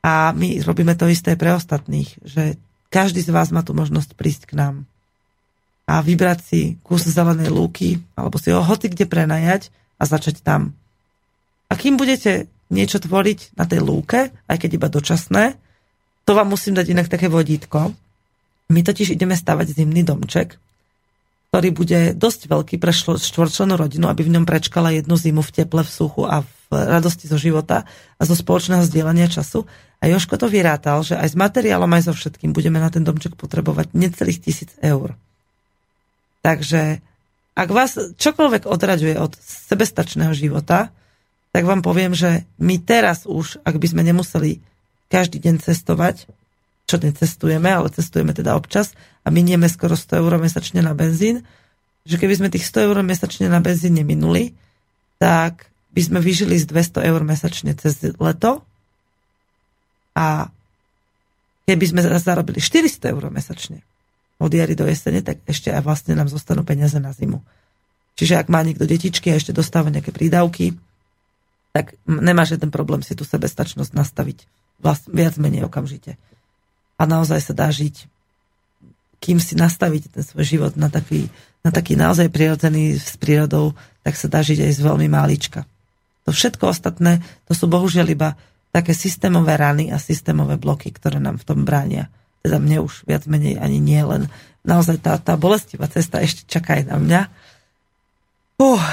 A my robíme to isté pre ostatných, že každý z vás má tú možnosť prísť k nám a vybrať si kus zelenej lúky alebo si ho hoci kde prenajať a začať tam. A kým budete niečo tvoriť na tej lúke, aj keď iba dočasné, to vám musím dať inak také vodítko. My totiž ideme stavať zimný domček, ktorý bude dosť veľký pre štvorčlenú rodinu, aby v ňom prečkala jednu zimu v teple, v suchu a v radosti zo života a zo spoločného zdieľania času. A Joško to vyrátal, že aj s materiálom, aj so všetkým budeme na ten domček potrebovať necelých tisíc eur. Takže ak vás čokoľvek odraďuje od sebestačného života, tak vám poviem, že my teraz už, ak by sme nemuseli každý deň cestovať, čo necestujeme, ale cestujeme teda občas a minieme skoro 100 eur mesačne na benzín, že keby sme tých 100 eur mesačne na benzín neminuli, tak by sme vyžili z 200 eur mesačne cez leto a keby sme zarobili 400 eur mesačne od jary do jesene, tak ešte aj vlastne nám zostanú peniaze na zimu. Čiže ak má niekto detičky a ešte dostáva nejaké prídavky, tak nemá žiaden problém si tú sebestačnosť nastaviť vlast, viac menej okamžite a naozaj sa dá žiť. Kým si nastavíte ten svoj život na taký, na taký naozaj prirodzený s prírodou, tak sa dá žiť aj z veľmi málička. To všetko ostatné, to sú bohužiaľ iba také systémové rany a systémové bloky, ktoré nám v tom bránia. Teda mne už viac menej ani nie len. Naozaj tá, tá bolestivá cesta ešte čaká aj na mňa. Uh.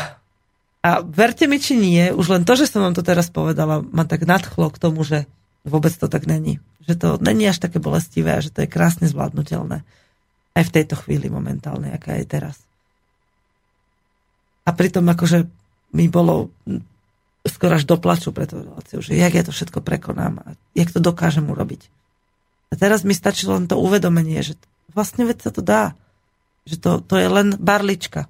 A verte mi, či nie, už len to, že som vám to teraz povedala, ma tak nadchlo k tomu, že vôbec to tak není že to není až také bolestivé a že to je krásne zvládnutelné. Aj v tejto chvíli momentálne, aká je teraz. A pritom akože mi bolo skoro až do plaču pre tú že jak ja to všetko prekonám a jak to dokážem urobiť. A teraz mi stačilo len to uvedomenie, že vlastne veď sa to dá. Že to, to je len barlička.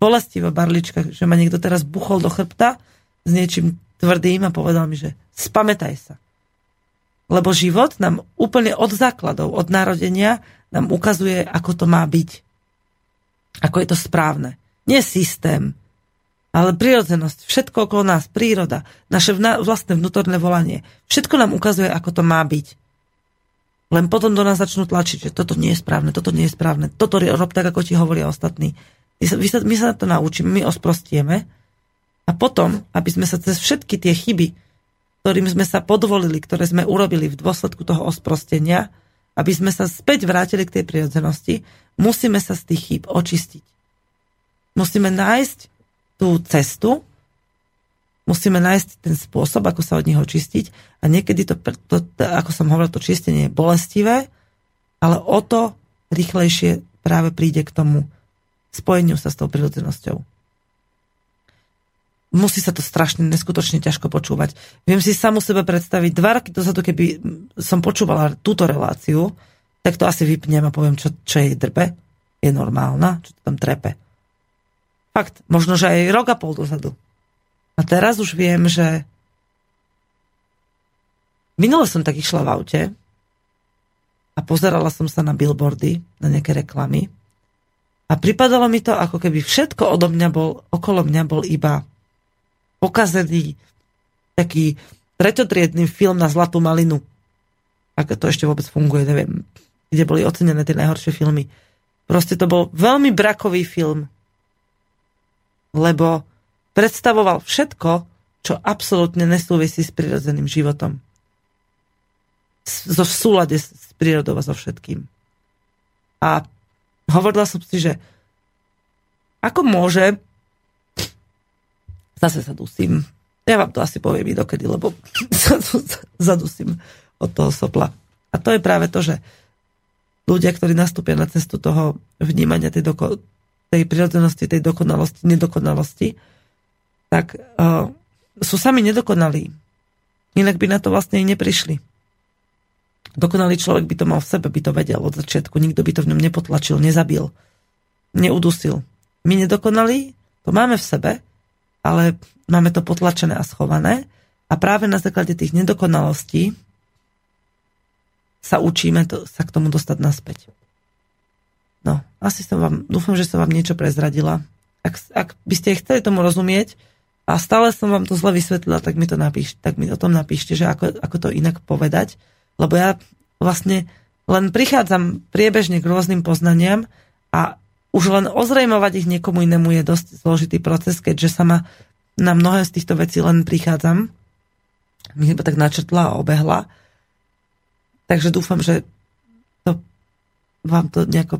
Bolestivá barlička, že ma niekto teraz buchol do chrbta s niečím tvrdým a povedal mi, že spamätaj sa. Lebo život nám úplne od základov, od narodenia nám ukazuje, ako to má byť. Ako je to správne. Nie systém, ale prírodzenosť. Všetko okolo nás, príroda, naše vlastné vnútorné volanie. Všetko nám ukazuje, ako to má byť. Len potom do nás začnú tlačiť, že toto nie je správne, toto nie je správne, toto rob tak, ako ti hovoria ostatní. My sa, my sa, my sa to naučíme, my osprostieme a potom, aby sme sa cez všetky tie chyby, ktorým sme sa podvolili, ktoré sme urobili v dôsledku toho osprostenia, aby sme sa späť vrátili k tej prirodzenosti, musíme sa z tých chýb očistiť. Musíme nájsť tú cestu, musíme nájsť ten spôsob, ako sa od nich očistiť a niekedy to, to, to ako som hovoril, to čistenie je bolestivé, ale o to rýchlejšie práve príde k tomu spojeniu sa s tou prirodzenosťou musí sa to strašne neskutočne ťažko počúvať. Viem si samu sebe predstaviť, dva roky dozadu, keby som počúvala túto reláciu, tak to asi vypnem a poviem, čo, čo jej drbe. Je normálna, čo tam trepe. Fakt, možno, že aj rok a pol dozadu. A teraz už viem, že minule som tak išla v aute a pozerala som sa na billboardy, na nejaké reklamy a pripadalo mi to, ako keby všetko odo mňa bol, okolo mňa bol iba pokazený taký treťotriedný film na Zlatú malinu. Ako to ešte vôbec funguje, neviem. Kde boli ocenené tie najhoršie filmy. Proste to bol veľmi brakový film. Lebo predstavoval všetko, čo absolútne nesúvisí s prirodzeným životom. So v súlade s prírodou a so všetkým. A hovorila som si, že ako môže zase sa dusím. Ja vám to asi poviem dokedy, lebo zadusím od toho sopla. A to je práve to, že ľudia, ktorí nastúpia na cestu toho vnímania tej, doko- tej prirodzenosti, tej dokonalosti, nedokonalosti, tak uh, sú sami nedokonalí. Inak by na to vlastne i neprišli. Dokonalý človek by to mal v sebe, by to vedel od začiatku. Nikto by to v ňom nepotlačil, nezabil, neudusil. My nedokonalí, to máme v sebe, ale máme to potlačené a schované. A práve na základe tých nedokonalostí sa učíme to, sa k tomu dostať naspäť. No, asi som vám, dúfam, že som vám niečo prezradila. Ak, ak by ste chceli tomu rozumieť, a stále som vám to zle vysvetlila, tak mi to napíšte, tak mi o tom napíšte, že ako, ako to inak povedať, lebo ja vlastne len prichádzam priebežne k rôznym poznaniam a už len ozrejmovať ich niekomu inému je dosť zložitý proces, keďže sa ma na mnohé z týchto vecí len prichádzam. Mi iba tak načrtla a obehla. Takže dúfam, že to, vám to nejako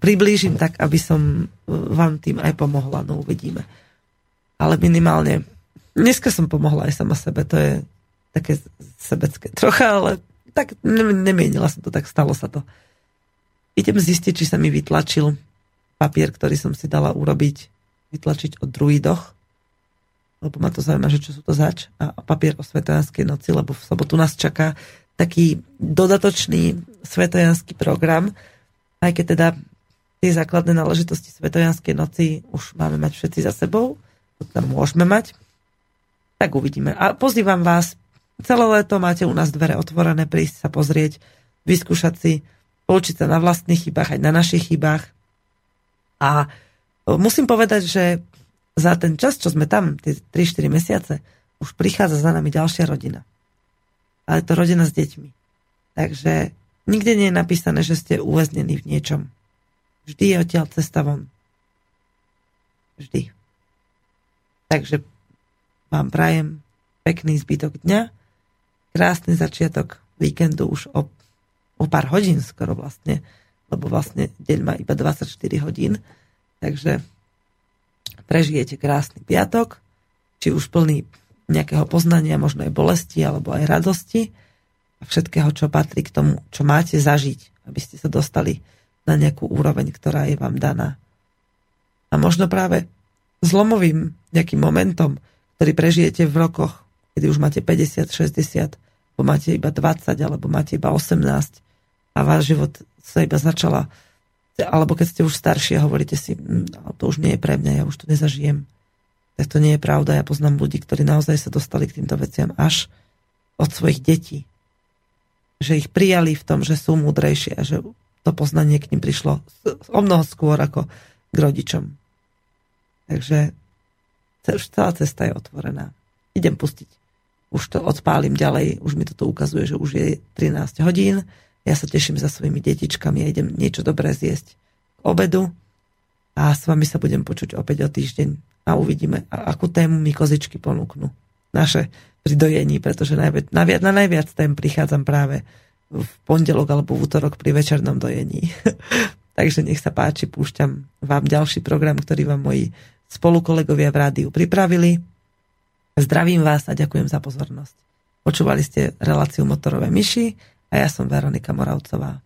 priblížim tak, aby som vám tým aj pomohla. No uvidíme ale minimálne dneska som pomohla aj sama sebe, to je také sebecké trocha, ale tak nemienila som to, tak stalo sa to. Idem zistiť, či sa mi vytlačil papier, ktorý som si dala urobiť, vytlačiť o druidoch, lebo ma to zaujíma, že čo sú to zač, a papier o Svetojanskej noci, lebo v sobotu nás čaká taký dodatočný svetojanský program, aj keď teda tie základné náležitosti Svetojanskej noci už máme mať všetci za sebou, to tam môžeme mať, tak uvidíme. A pozývam vás, celé leto máte u nás dvere otvorené, prísť sa pozrieť, vyskúšať si, poučiť sa na vlastných chybách, aj na našich chybách. A musím povedať, že za ten čas, čo sme tam, tie 3-4 mesiace, už prichádza za nami ďalšia rodina. Ale to rodina s deťmi. Takže nikde nie je napísané, že ste uväznení v niečom. Vždy je odtiaľ cesta von. Vždy. Takže vám prajem pekný zbytok dňa, krásny začiatok víkendu už o, o pár hodín skoro vlastne, lebo vlastne deň má iba 24 hodín, takže prežijete krásny piatok, či už plný nejakého poznania, možno aj bolesti alebo aj radosti a všetkého, čo patrí k tomu, čo máte zažiť, aby ste sa dostali na nejakú úroveň, ktorá je vám daná. A možno práve zlomovým nejakým momentom, ktorý prežijete v rokoch, kedy už máte 50, 60, alebo máte iba 20, alebo máte iba 18 a váš život sa iba začala, alebo keď ste už starší a hovoríte si, hm, to už nie je pre mňa, ja už to nezažijem. Tak to nie je pravda. Ja poznám ľudí, ktorí naozaj sa dostali k týmto veciam až od svojich detí. Že ich prijali v tom, že sú múdrejšie a že to poznanie k ním prišlo o mnoho skôr ako k rodičom. Takže celá cesta je otvorená. Idem pustiť. Už to odpálim ďalej, už mi toto ukazuje, že už je 13 hodín. Ja sa teším za svojimi detičkami a idem niečo dobré zjesť k obedu a s vami sa budem počuť opäť o týždeň a uvidíme, akú tému mi kozičky ponúknú. Naše pri dojení, pretože najviac, na, na najviac tém prichádzam práve v pondelok alebo v útorok pri večernom dojení. Takže nech sa páči, púšťam vám ďalší program, ktorý vám moji spolukolegovia v rádiu pripravili. Zdravím vás a ďakujem za pozornosť. Počúvali ste reláciu Motorové myši a ja som Veronika Moravcová.